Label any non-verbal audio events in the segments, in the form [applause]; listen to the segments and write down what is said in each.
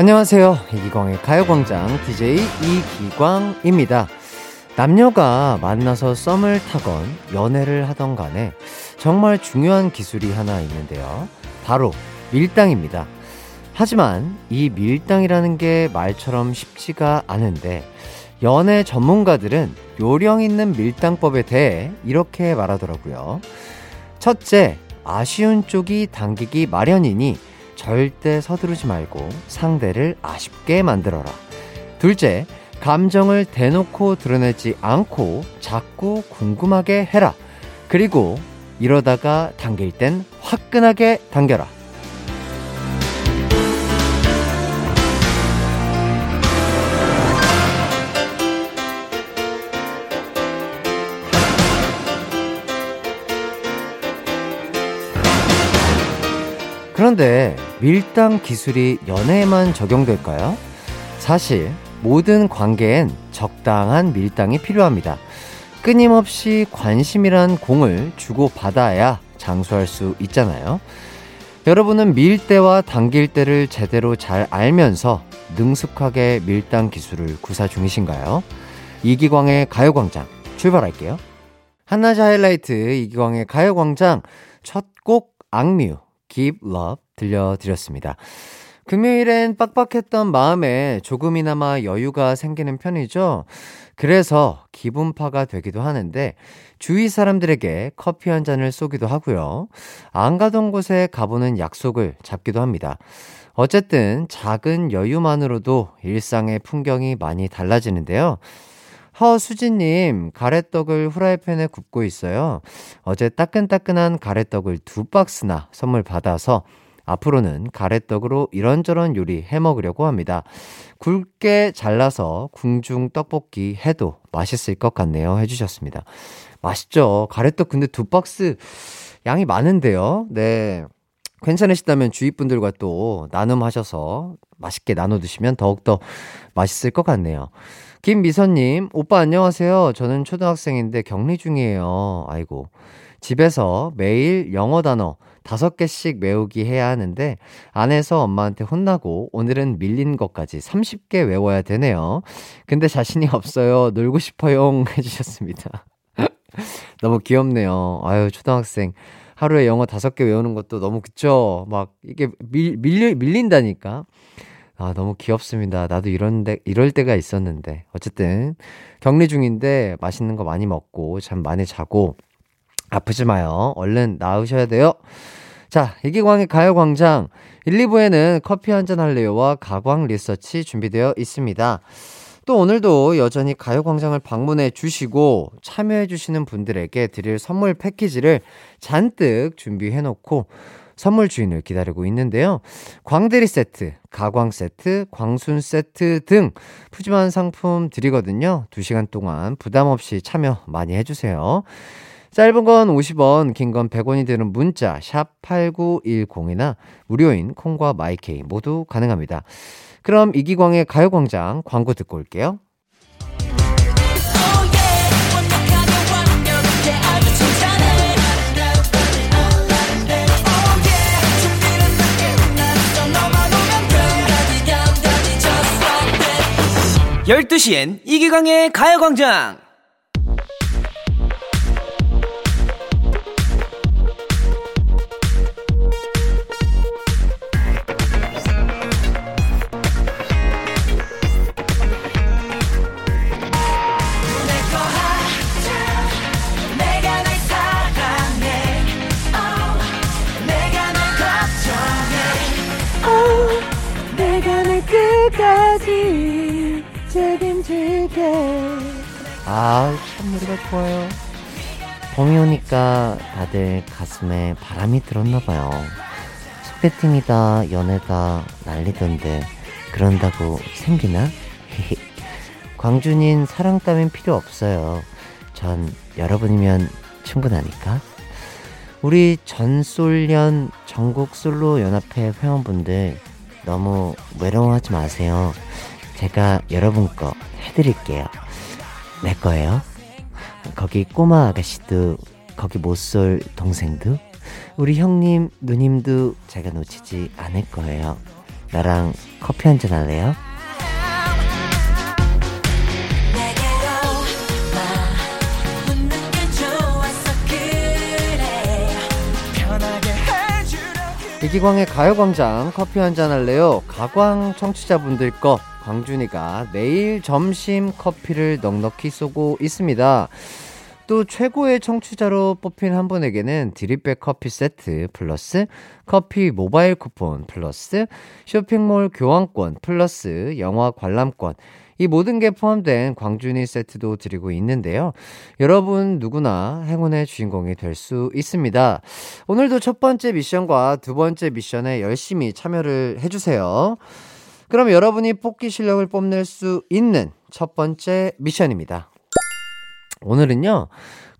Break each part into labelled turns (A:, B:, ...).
A: 안녕하세요. 이기광의 가요광장 DJ 이기광입니다. 남녀가 만나서 썸을 타건 연애를 하던 간에 정말 중요한 기술이 하나 있는데요. 바로 밀당입니다. 하지만 이 밀당이라는 게 말처럼 쉽지가 않은데 연애 전문가들은 요령 있는 밀당법에 대해 이렇게 말하더라고요. 첫째, 아쉬운 쪽이 당기기 마련이니 절대 서두르지 말고 상대를 아쉽게 만들어라. 둘째, 감정을 대놓고 드러내지 않고 자꾸 궁금하게 해라. 그리고 이러다가 당길 땐 화끈하게 당겨라. 그런데 밀당 기술이 연애에만 적용될까요? 사실 모든 관계엔 적당한 밀당이 필요합니다. 끊임없이 관심이란 공을 주고받아야 장수할 수 있잖아요. 여러분은 밀 때와 당길 때를 제대로 잘 알면서 능숙하게 밀당 기술을 구사 중이신가요? 이기광의 가요광장 출발할게요. 한낮의 하이라이트 이기광의 가요광장 첫 곡 악뮤 Give Love 들려드렸습니다. 금요일엔 빡빡했던 마음에 조금이나마 여유가 생기는 편이죠. 그래서 기분파가 되기도 하는데 주위 사람들에게 커피 한 잔을 쏘기도 하고요. 안 가던 곳에 가보는 약속을 잡기도 합니다. 어쨌든 작은 여유만으로도 일상의 풍경이 많이 달라지는데요. 허수진님, 가래떡을 후라이팬에 굽고 있어요. 어제 따끈따끈한 가래떡을 두 박스나 선물 받아서 앞으로는 가래떡으로 이런저런 요리 해 먹으려고 합니다. 굵게 잘라서 궁중 떡볶이 해도 맛있을 것 같네요. 해주셨습니다. 맛있죠? 가래떡 근데 두 박스 양이 많은데요. 네. 괜찮으시다면 주위 분들과 또 나눔하셔서 맛있게 나눠 드시면 더욱더 맛있을 것 같네요. 김미선님, 오빠 안녕하세요. 저는 초등학생인데 격리 중이에요. 아이고. 집에서 매일 영어 단어 다섯 개씩 외우기 해야 하는데, 안에서 엄마한테 혼나고, 오늘은 밀린 것까지 30개 외워야 되네요. 근데 자신이 [laughs] 없어요. 놀고 싶어요. [laughs] 해주셨습니다. [laughs] 너무 귀엽네요. 아유, 초등학생. 하루에 영어 다섯 개 외우는 것도 너무 그쵸? 막, 이게 밀, 밀, 밀린다니까. 아, 너무 귀엽습니다. 나도 이런 데, 이럴 때가 있었는데. 어쨌든, 격리 중인데 맛있는 거 많이 먹고, 잠 많이 자고, 아프지 마요. 얼른 나으셔야 돼요. 자, 이기광의 가요광장. 1, 2부에는 커피 한잔 할래요와 가광 리서치 준비되어 있습니다. 또 오늘도 여전히 가요광장을 방문해 주시고 참여해 주시는 분들에게 드릴 선물 패키지를 잔뜩 준비해 놓고 선물 주인을 기다리고 있는데요. 광대리 세트, 가광 세트, 광순 세트 등 푸짐한 상품 드리거든요. 2시간 동안 부담 없이 참여 많이 해주세요. 짧은 건 50원, 긴 건 100원이 되는 문자 샵 8910이나 무료인 콩과 마이케이 모두 가능합니다. 그럼 이기광의 가요광장 광고 듣고 올게요.
B: 열두 시엔 이기광의 가요광장
A: 아, 참 노래가 좋아요. 봄이 오니까 다들 가슴에 바람이 들었나봐요. 소개팅이다, 연애다, 난리던데, 그런다고 생기나? [laughs] 광준인 사랑 따윈 필요 없어요. 전 여러분이면 충분하니까. 우리 전솔련 전국 솔로 연합회 회원분들 너무 외로워하지 마세요. 제가 여러분 거 해드릴게요. 내 거예요. 거기 꼬마 아가씨도, 거기 못쏠 동생도, 우리 형님, 누님도 제가 놓치지 않을 거예요. 나랑 커피 한 잔 할래요? 이기광의 가요광장 커피 한 잔 할래요? 가광 청취자분들 거 광준이가 내일 점심 커피를 넉넉히 쏘고 있습니다. 또 최고의 청취자로 뽑힌 한 분에게는 드립백 커피 세트 플러스 커피 모바일 쿠폰 플러스 쇼핑몰 교환권 플러스 영화 관람권 이 모든 게 포함된 광준이 세트도 드리고 있는데요. 여러분 누구나 행운의 주인공이 될 수 있습니다. 오늘도 첫 번째 미션과 두 번째 미션에 열심히 참여를 해주세요. 그럼 여러분이 뽑기 실력을 뽐낼 수 있는 첫 번째 미션입니다. 오늘은요,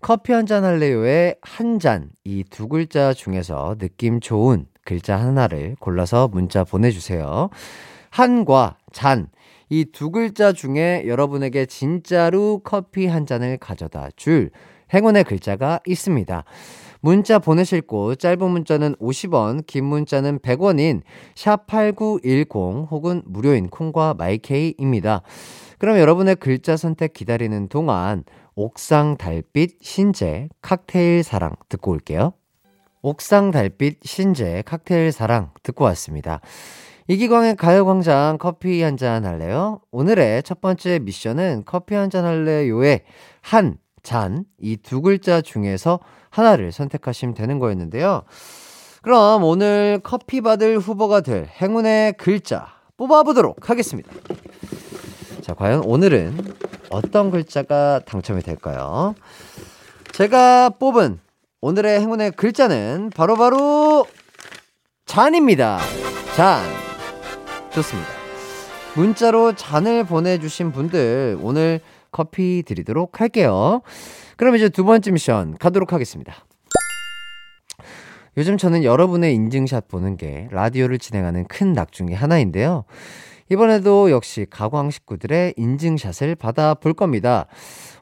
A: 커피 한 잔 할래요의 한 잔, 이 두 글자 중에서 느낌 좋은 글자 하나를 골라서 문자 보내주세요. 한과 잔, 이 두 글자 중에 여러분에게 진짜로 커피 한 잔을 가져다 줄 행운의 글자가 있습니다. 문자 보내실 곳 짧은 문자는 50원, 긴 문자는 100원인 샵 8910 혹은 무료인 콩과 마이케이입니다. 그럼 여러분의 글자 선택 기다리는 동안 옥상 달빛 신재 칵테일 사랑 듣고 올게요. 옥상 달빛 신재 칵테일 사랑 듣고 왔습니다. 이기광의 가요광장 커피 한 잔 할래요? 오늘의 첫 번째 미션은 커피 한 잔 할래요의 한, 잔, 이 두 글자 중에서 하나를 선택하시면 되는 거였는데요. 그럼 오늘 커피 받을 후보가 될 행운의 글자 뽑아보도록 하겠습니다. 자, 과연 오늘은 어떤 글자가 당첨이 될까요? 제가 뽑은 오늘의 행운의 글자는 바로바로 바로 잔입니다. 잔. 좋습니다. 문자로 잔을 보내주신 분들 오늘 커피 드리도록 할게요. 그럼 이제 두 번째 미션 가도록 하겠습니다. 요즘 저는 여러분의 인증샷 보는 게 라디오를 진행하는 큰 낙 중의 하나인데요. 이번에도 역시 가광 식구들의 인증샷을 받아 볼 겁니다.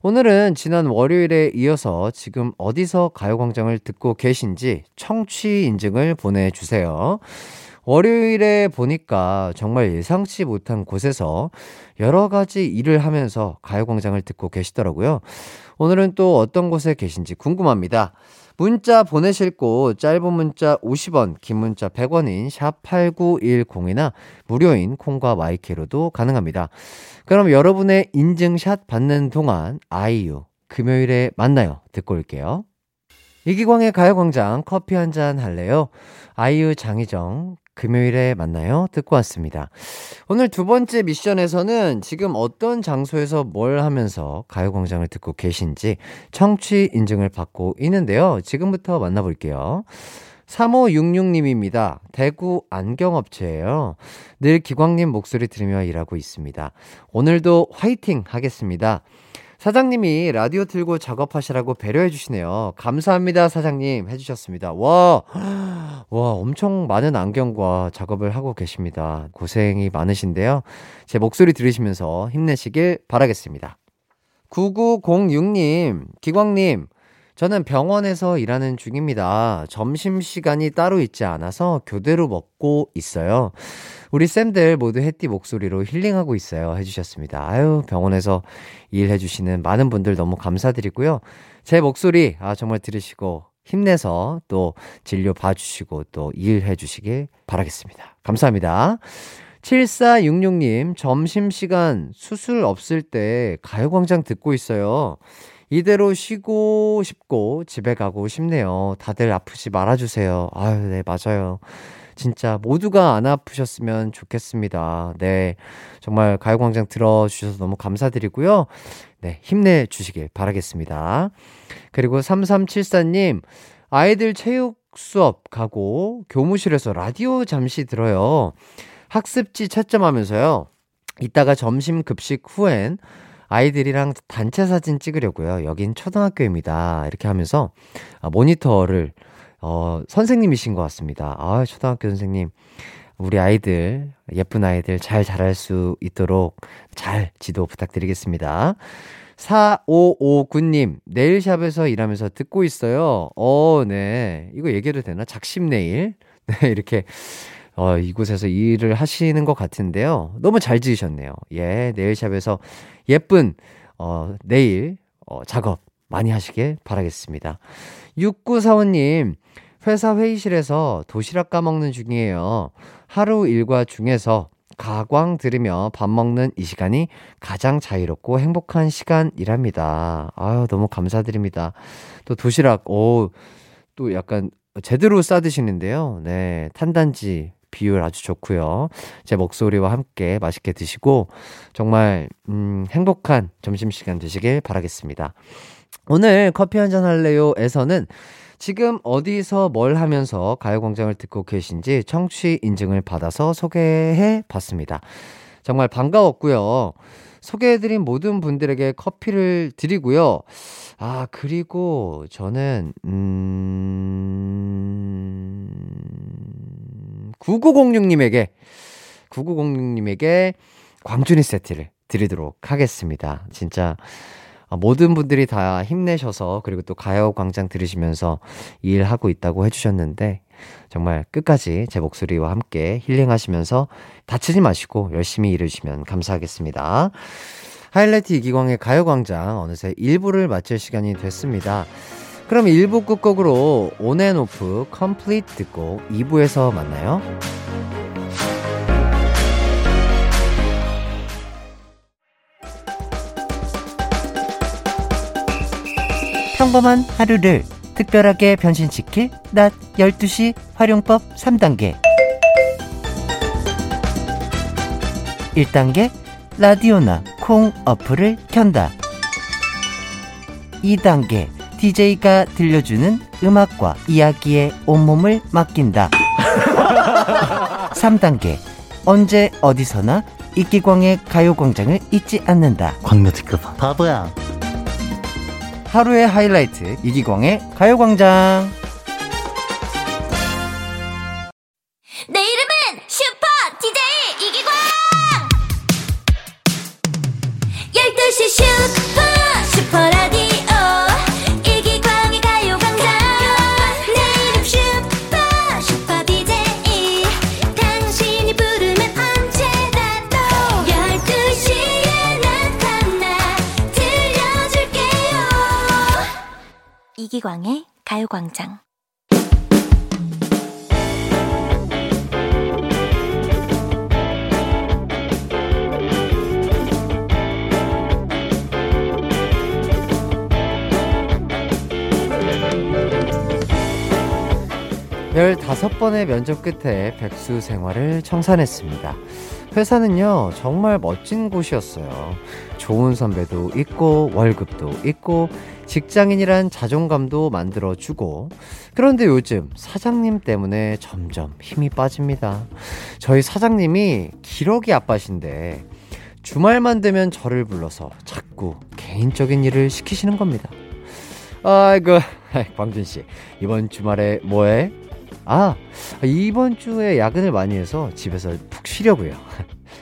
A: 오늘은 지난 월요일에 이어서 지금 어디서 가요광장을 듣고 계신지 청취 인증을 보내주세요. 월요일에 보니까 정말 예상치 못한 곳에서 여러 가지 일을 하면서 가요광장을 듣고 계시더라고요. 오늘은 또 어떤 곳에 계신지 궁금합니다. 문자 보내실 곳 짧은 문자 50원, 긴 문자 100원인 샵 8910이나 무료인 콩과 마이케이로도 가능합니다. 그럼 여러분의 인증샷 받는 동안 아이유 금요일에 만나요. 듣고 올게요. 이기광의 가요광장 커피 한 잔 할래요? 아이유 장희정 금요일에 만나요. 듣고 왔습니다. 오늘 두 번째 미션에서는 지금 어떤 장소에서 뭘 하면서 가요광장을 듣고 계신지 청취 인증을 받고 있는데요. 지금부터 만나볼게요. 3566님입니다. 대구 안경업체예요. 늘 기광님 목소리 들으며 일하고 있습니다. 오늘도 화이팅 하겠습니다. 사장님이 라디오 틀고 작업하시라고 배려해 주시네요. 감사합니다, 사장님. 해주셨습니다. 와, 와, 엄청 많은 안경과 작업을 하고 계십니다. 고생이 많으신데요. 제 목소리 들으시면서 힘내시길 바라겠습니다. 9906님, 기광님, 저는 병원에서 일하는 중입니다. 점심시간이 따로 있지 않아서 교대로 먹고 있어요. 우리 쌤들 모두 햇띠 목소리로 힐링하고 있어요. 해주셨습니다. 아유, 병원에서 일해주시는 많은 분들 너무 감사드리고요. 제 목소리, 아, 정말 들으시고 힘내서 또 진료 봐주시고 또 일해주시길 바라겠습니다. 감사합니다. 7466님, 점심시간 수술 없을 때 가요광장 듣고 있어요. 이대로 쉬고 싶고 집에 가고 싶네요. 다들 아프지 말아주세요. 아유, 네, 맞아요. 진짜 모두가 안 아프셨으면 좋겠습니다. 네. 정말 가요광장 들어주셔서 너무 감사드리고요. 네. 힘내주시길 바라겠습니다. 그리고 3374님, 아이들 체육 수업 가고 교무실에서 라디오 잠시 들어요. 학습지 채점하면서요. 이따가 점심 급식 후엔 아이들이랑 단체 사진 찍으려고요. 여긴 초등학교입니다. 이렇게 하면서 아, 모니터를 어, 선생님이신 것 같습니다. 아, 초등학교 선생님. 우리 아이들, 예쁜 아이들 잘 자랄 수 있도록 잘 지도 부탁드리겠습니다. 4559님, 네일샵에서 일하면서 듣고 있어요. 어, 네. 이거 얘기해도 되나? 작심 네일. [laughs] 네, 이렇게 어, 이곳에서 일을 하시는 것 같은데요. 너무 잘 지으셨네요. 예, 네일샵에서 예쁜, 어, 네일, 어, 작업 많이 하시길 바라겠습니다. 6945님, 회사 회의실에서 도시락 까먹는 중이에요. 하루 일과 중에서 가광 들으며 밥 먹는 이 시간이 가장 자유롭고 행복한 시간이랍니다. 아유, 너무 감사드립니다. 또 도시락, 오, 또 약간 제대로 싸드시는데요. 네, 탄단지 비율 아주 좋고요. 제 목소리와 함께 맛있게 드시고 정말 음, 행복한 점심시간 되시길 바라겠습니다. 오늘 커피 한잔 할래요에서는 지금 어디서 뭘 하면서 가요광장을 듣고 계신지 청취 인증을 받아서 소개해 봤습니다. 정말 반가웠고요. 소개해드린 모든 분들에게 커피를 드리고요. 아, 그리고 저는, 음, 9906님에게, 9906님에게 광준이 세트를 드리도록 하겠습니다. 진짜 아, 모든 분들이 다 힘내셔서 그리고 또 가요광장 들으시면서 일하고 있다고 해주셨는데 정말 끝까지 제 목소리와 함께 힐링하시면서 다치지 마시고 열심히 일해주시면 감사하겠습니다. 하이라이트 이기광의 가요광장 어느새 1부를 마칠 시간이 됐습니다. 그럼 1부 끝곡으로 온앤오프 Complete 듣고 2부에서 만나요. 평범한 하루를 특별하게 변신시킬 낮 12시 활용법 3단계. 1단계 라디오나 콩 어플을 켠다. 2단계 DJ가 들려주는 음악과 이야기에 온몸을 맡긴다. 3단계 언제 어디서나 이기광의 가요광장을 잊지 않는다.
C: 광묘특급 바보야
A: 하루의 하이라이트 이기광의 가요광장
D: 광의 가요광장
A: 열다섯 번의 면접 끝에 백수 생활을 청산했습니다. 회사는요, 정말 멋진 곳이었어요. 좋은 선배도 있고, 월급도 있고, 직장인이란 자존감도 만들어주고, 그런데 요즘 사장님 때문에 점점 힘이 빠집니다. 저희 사장님이 기러기 아빠신데, 주말만 되면 저를 불러서 자꾸 개인적인 일을 시키시는 겁니다. 아이고, 광준 씨, 이번 주말에 뭐해? 아, 이번 주에 야근을 많이 해서 집에서 푹 쉬려고요.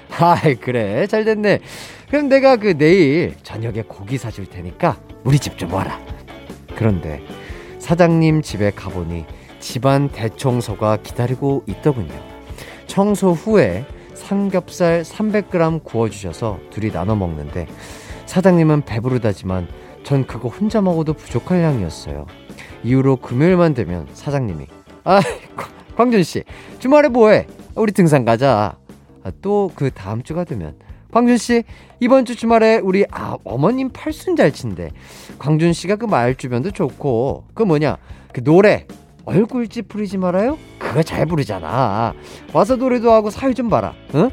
A: [laughs] 아이, 그래. 잘 됐네. 그럼 내가 그 내일 저녁에 고기 사줄 테니까 우리 집 좀 와라. 그런데 사장님 집에 가보니 집안 대청소가 기다리고 있더군요. 청소 후에 삼겹살 300g 구워주셔서 둘이 나눠 먹는데 사장님은 배부르다지만 전 그거 혼자 먹어도 부족할 양이었어요. 이후로 금요일만 되면 사장님이 아, 광준 씨 주말에 뭐해? 우리 등산 가자. 아, 또그 다음 주가 되면 광준 씨 이번 주 주말에 우리 아 어머님 팔순 잘친데 광준 씨가 그 말 주변도 좋고 그 뭐냐 그 노래 얼굴 찌푸리지 말아요. 그거 잘 부르잖아. 와서 노래도 하고 사회 좀 봐라. 응?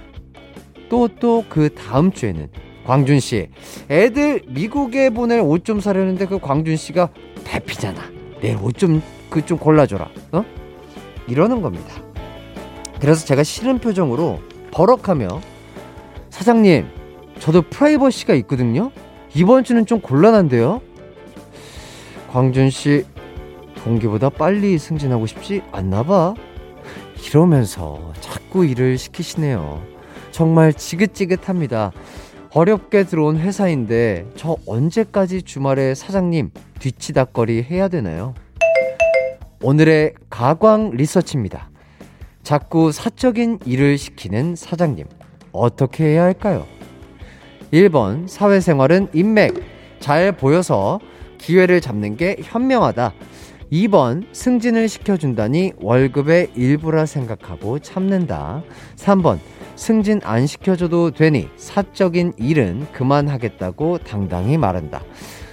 A: 또 또 그 다음 주에는 광준 씨 애들 미국에 보낼 옷 좀 사려는데 그 광준 씨가 대피잖아. 내 옷 좀 그좀 골라줘라. 어? 이러는 겁니다. 그래서 제가 싫은 표정으로 버럭하며 사장님, 저도 프라이버시가 있거든요. 이번 주는 좀 곤란한데요. 광준 씨, 동기보다 빨리 승진하고 싶지 않나 봐. 이러면서 자꾸 일을 시키시네요. 정말 지긋지긋합니다. 어렵게 들어온 회사인데 저 언제까지 주말에 사장님 뒤치다거리 해야 되나요? 오늘의 가광 리서치입니다. 자꾸 사적인 일을 시키는 사장님. 어떻게 해야 할까요? 1번, 사회생활은 인맥. 잘 보여서 기회를 잡는 게 현명하다. 2번, 승진을 시켜준다니 월급의 일부라 생각하고 참는다. 3번, 승진 안 시켜줘도 되니 사적인 일은 그만하겠다고 당당히 말한다.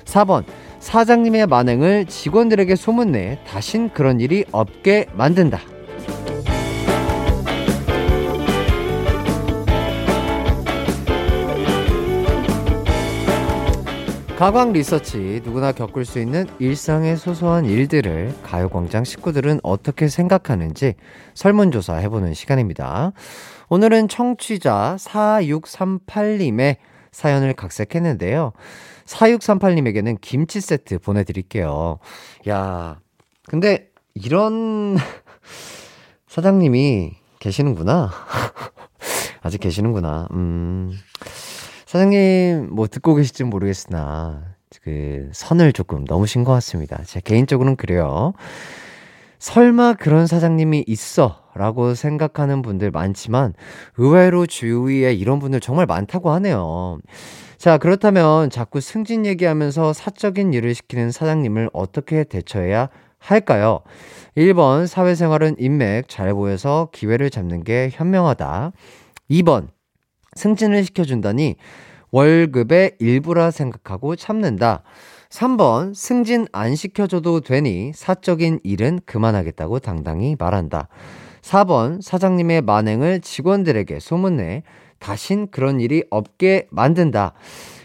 A: 4번, 사장님의 만행을 직원들에게 소문내 다신 그런 일이 없게 만든다. 가광 리서치 누구나 겪을 수 있는 일상의 소소한 일들을 가요광장 식구들은 어떻게 생각하는지 설문조사 해보는 시간입니다. 오늘은 청취자 4638님의 사연을 각색했는데요. 4638님에게는 김치 세트 보내드릴게요. 야, 근데 이런 [laughs] 사장님이 계시는구나. [laughs] 아직 계시는구나. 음. 사장님, 뭐 듣고 계실지 모르겠으나, 그, 선을 조금 넘으신 것 같습니다. 제 개인적으로는 그래요. 설마 그런 사장님이 있어. 라고 생각하는 분들 많지만, 의외로 주위에 이런 분들 정말 많다고 하네요. 자, 그렇다면 자꾸 승진 얘기하면서 사적인 일을 시키는 사장님을 어떻게 대처해야 할까요? 1번, 사회생활은 인맥 잘 보여서 기회를 잡는 게 현명하다. 2번, 승진을 시켜준다니 월급의 일부라 생각하고 참는다. 3번, 승진 안 시켜줘도 되니 사적인 일은 그만하겠다고 당당히 말한다. 4번, 사장님의 만행을 직원들에게 소문내 다신 그런 일이 없게 만든다.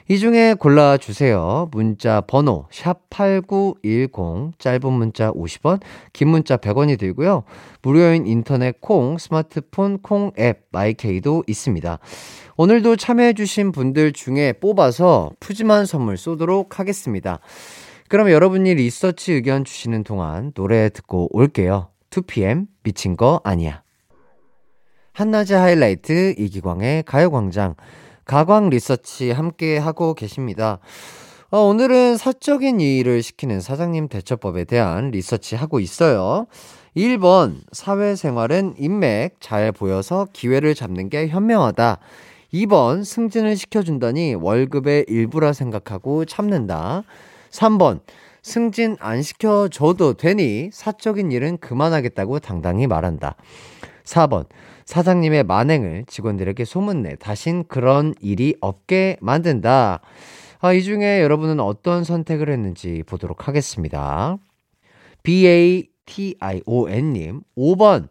A: 이 중에 골라주세요. 문자 번호, 샵8910, 짧은 문자 50원, 긴 문자 100원이 들고요. 무료인 인터넷 콩, 스마트폰 콩 앱, 마이케이도 있습니다. 오늘도 참여해주신 분들 중에 뽑아서 푸짐한 선물 쏘도록 하겠습니다. 그럼 여러분이 리서치 의견 주시는 동안 노래 듣고 올게요. 2PM, 미친 거 아니야. 한낮의 하이라이트, 이기광의 가요광장. 가광 리서치 함께 하고 계십니다. 어, 오늘은 사적인 일을 시키는 사장님 대처법에 대한 리서치 하고 있어요. 1번, 사회생활은 인맥 잘 보여서 기회를 잡는 게 현명하다. 2번, 승진을 시켜준다니 월급의 일부라 생각하고 참는다. 3번, 승진 안 시켜줘도 되니 사적인 일은 그만하겠다고 당당히 말한다. 4번, 사장님의 만행을 직원들에게 소문내 다신 그런 일이 없게 만든다. 아, 이 중에 여러분은 어떤 선택을 했는지 보도록 하겠습니다. BATION님, 5번.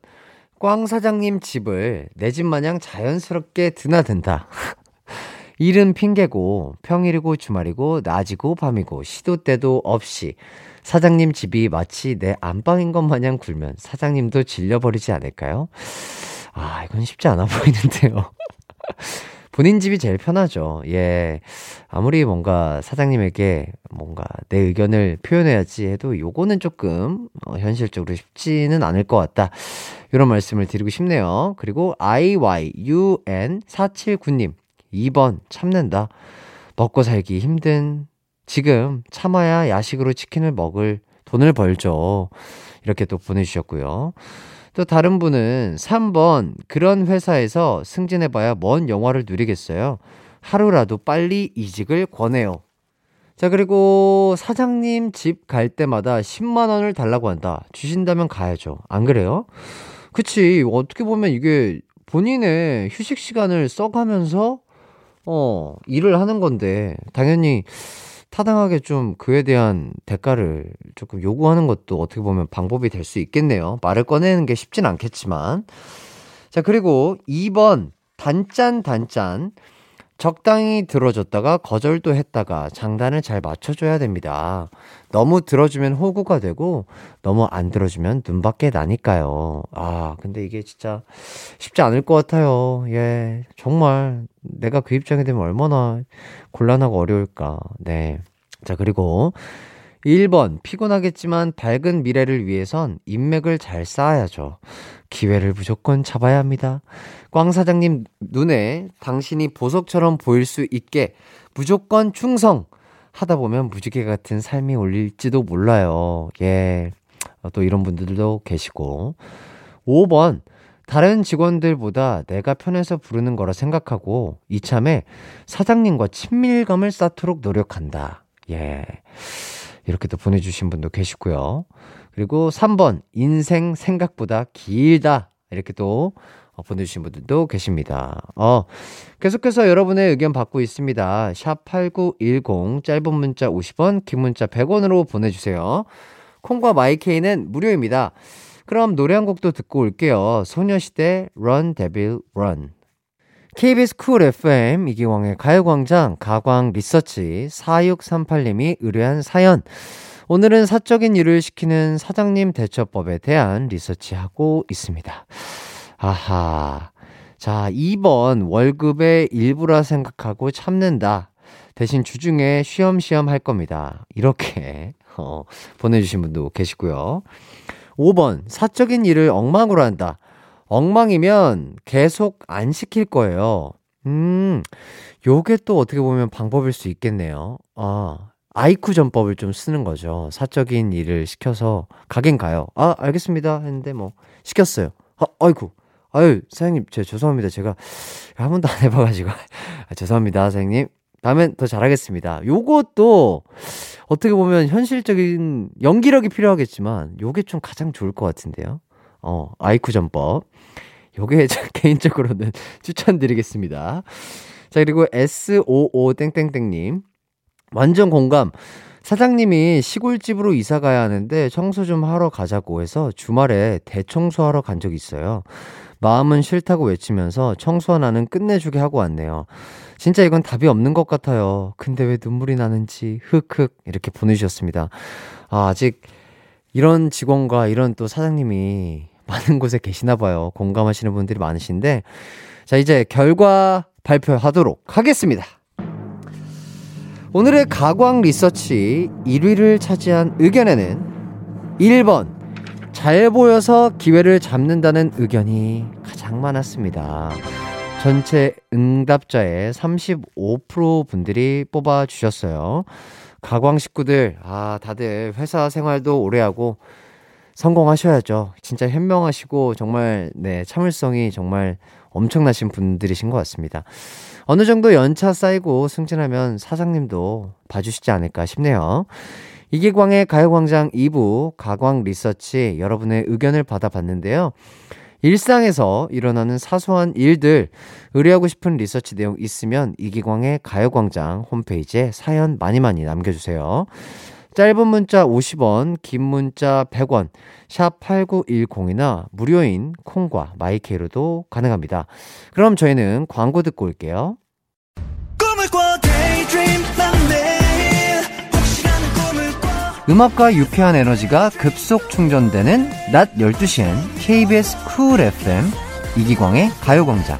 A: 꽝 사장님 집을 내 집 마냥 자연스럽게 드나든다. [laughs] 일은 핑계고 평일이고 주말이고 낮이고 밤이고 시도 때도 없이 사장님 집이 마치 내 안방인 것 마냥 굴면 사장님도 질려버리지 않을까요? 아, 이건 쉽지 않아 [laughs] 보이는데요. 본인 집이 제일 편하죠. 예. 아무리 뭔가 사장님에게 뭔가 내 의견을 표현해야지 해도 요거는 조금 어, 현실적으로 쉽지는 않을 것 같다. 이런 말씀을 드리고 싶네요. 그리고 IYUN479님. 2번 참는다. 먹고 살기 힘든 지금 참아야 야식으로 치킨을 먹을 돈을 벌죠. 이렇게 또 보내주셨고요. 또 다른 분은 3번 그런 회사에서 승진해봐야 먼 영화를 누리겠어요. 하루라도 빨리 이직을 권해요. 자, 그리고 사장님 집 갈 때마다 10만원을 달라고 한다. 주신다면 가야죠. 안 그래요? 그치. 어떻게 보면 이게 본인의 휴식 시간을 써가면서, 어, 일을 하는 건데, 당연히 타당하게 좀 그에 대한 대가를 조금 요구하는 것도 어떻게 보면 방법이 될 수 있겠네요. 말을 꺼내는 게 쉽진 않겠지만. 자, 그리고 2번, 단짠, 단짠. 적당히 들어줬다가 거절도 했다가 장단을 잘 맞춰줘야 됩니다. 너무 들어주면 호구가 되고 너무 안 들어주면 눈밖에 나니까요. 아, 근데 이게 진짜 쉽지 않을 것 같아요. 예. 정말 내가 그 입장이 되면 얼마나 곤란하고 어려울까. 네. 자, 그리고 1번, 피곤하겠지만 밝은 미래를 위해선 인맥을 잘 쌓아야죠. 기회를 무조건 잡아야 합니다. 꽝 사장님 눈에 당신이 보석처럼 보일 수 있게 무조건 충성! 하다 보면 무지개 같은 삶이 올릴지도 몰라요. 예. 또 이런 분들도 계시고. 5번, 다른 직원들보다 내가 편해서 부르는 거라 생각하고 이참에 사장님과 친밀감을 쌓도록 노력한다. 예. 이렇게 또 보내주신 분도 계시고요. 그리고 3번, 인생 생각보다 길다. 이렇게 또 어, 보내주신 분들도 계십니다. 어, 계속해서 여러분의 의견 받고 있습니다. 샵8910, 짧은 문자 50원, 긴 문자 100원으로 보내주세요. 콩과 마이케이는 무료입니다. 그럼 노래 한 곡도 듣고 올게요. 소녀시대 Run Devil Run. KBS 쿨 FM 이기광의 가요광장 가광 리서치 4638님이 의뢰한 사연. 오늘은 사적인 일을 시키는 사장님 대처법에 대한 리서치하고 있습니다. 아하. 자, 2번 월급의 일부라 생각하고 참는다. 대신 주중에 쉬엄쉬엄 할 겁니다. 이렇게 어, 보내주신 분도 계시고요. 5번 사적인 일을 엉망으로 한다. 엉망이면 계속 안 시킬 거예요. 음, 요게 또 어떻게 보면 방법일 수 있겠네요. 아, 아이쿠 전법을 좀 쓰는 거죠. 사적인 일을 시켜서 가긴 가요. 아, 알겠습니다. 했는데 뭐 시켰어요. 아, 아이쿠. 아유, 사장님, 제 죄송합니다. 제가 한 번도 안 해봐가지고. 아, 죄송합니다, 사장님. 다음엔 더 잘하겠습니다. 요것도 어떻게 보면 현실적인 연기력이 필요하겠지만 요게 좀 가장 좋을 것 같은데요. 어, 아이쿠 전법. 요게 [laughs] 개인적으로는 추천드리겠습니다. 자, 그리고 S55땡땡땡님. 완전 공감. 사장님이 시골집으로 이사 가야 하는데 청소 좀 하러 가자고 해서 주말에 대청소하러 간 적이 있어요. 마음은 싫다고 외치면서 청소 하나는 끝내주게 하고 왔네요. 진짜 이건 답이 없는 것 같아요. 근데 왜 눈물이 나는지 흑흑 이렇게 보내주셨습니다. 아, 아직 이런 직원과 이런 또 사장님이 많은 곳에 계시나 봐요. 공감하시는 분들이 많으신데 자, 이제 결과 발표하도록 하겠습니다. 오늘의 가광 리서치 1위를 차지한 의견에는 1번 잘 보여서 기회를 잡는다는 의견이 가장 많았습니다. 전체 응답자의 35% 분들이 뽑아주셨어요. 가광 식구들, 아, 다들 회사 생활도 오래 하고 성공하셔야죠. 진짜 현명하시고 정말, 네, 참을성이 정말 엄청나신 분들이신 것 같습니다. 어느 정도 연차 쌓이고 승진하면 사장님도 봐주시지 않을까 싶네요. 이기광의 가요광장 2부 가광 리서치 여러분의 의견을 받아봤는데요. 일상에서 일어나는 사소한 일들, 의뢰하고 싶은 리서치 내용 있으면 이기광의 가요광장 홈페이지에 사연 많이 많이 남겨주세요. 짧은 문자 50원, 긴 문자 100원, 샵 8910이나 무료인 콩과 마이케이로도 가능합니다. 그럼 저희는 광고 듣고 올게요. 음악과 유쾌한 에너지가 급속 충전되는 낮 12시엔 KBS 쿨 FM 이기광의 가요광장.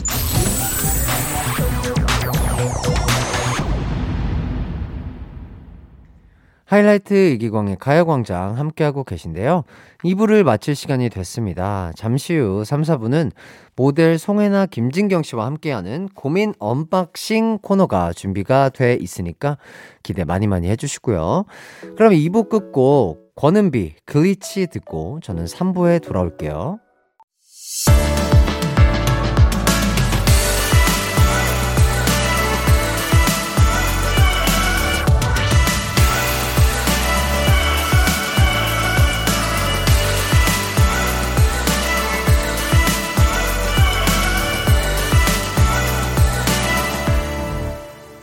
A: 하이라이트 이기광의 가요광장 함께하고 계신데요. 2부를 마칠 시간이 됐습니다. 잠시 후 3, 4부는 모델 송해나 김진경 씨와 함께하는 고민 unboxing 코너가 준비가 돼 있으니까 기대 많이 많이 해주시고요. 그럼 2부 끝곡 권은비 글리치 듣고 저는 3부에 돌아올게요.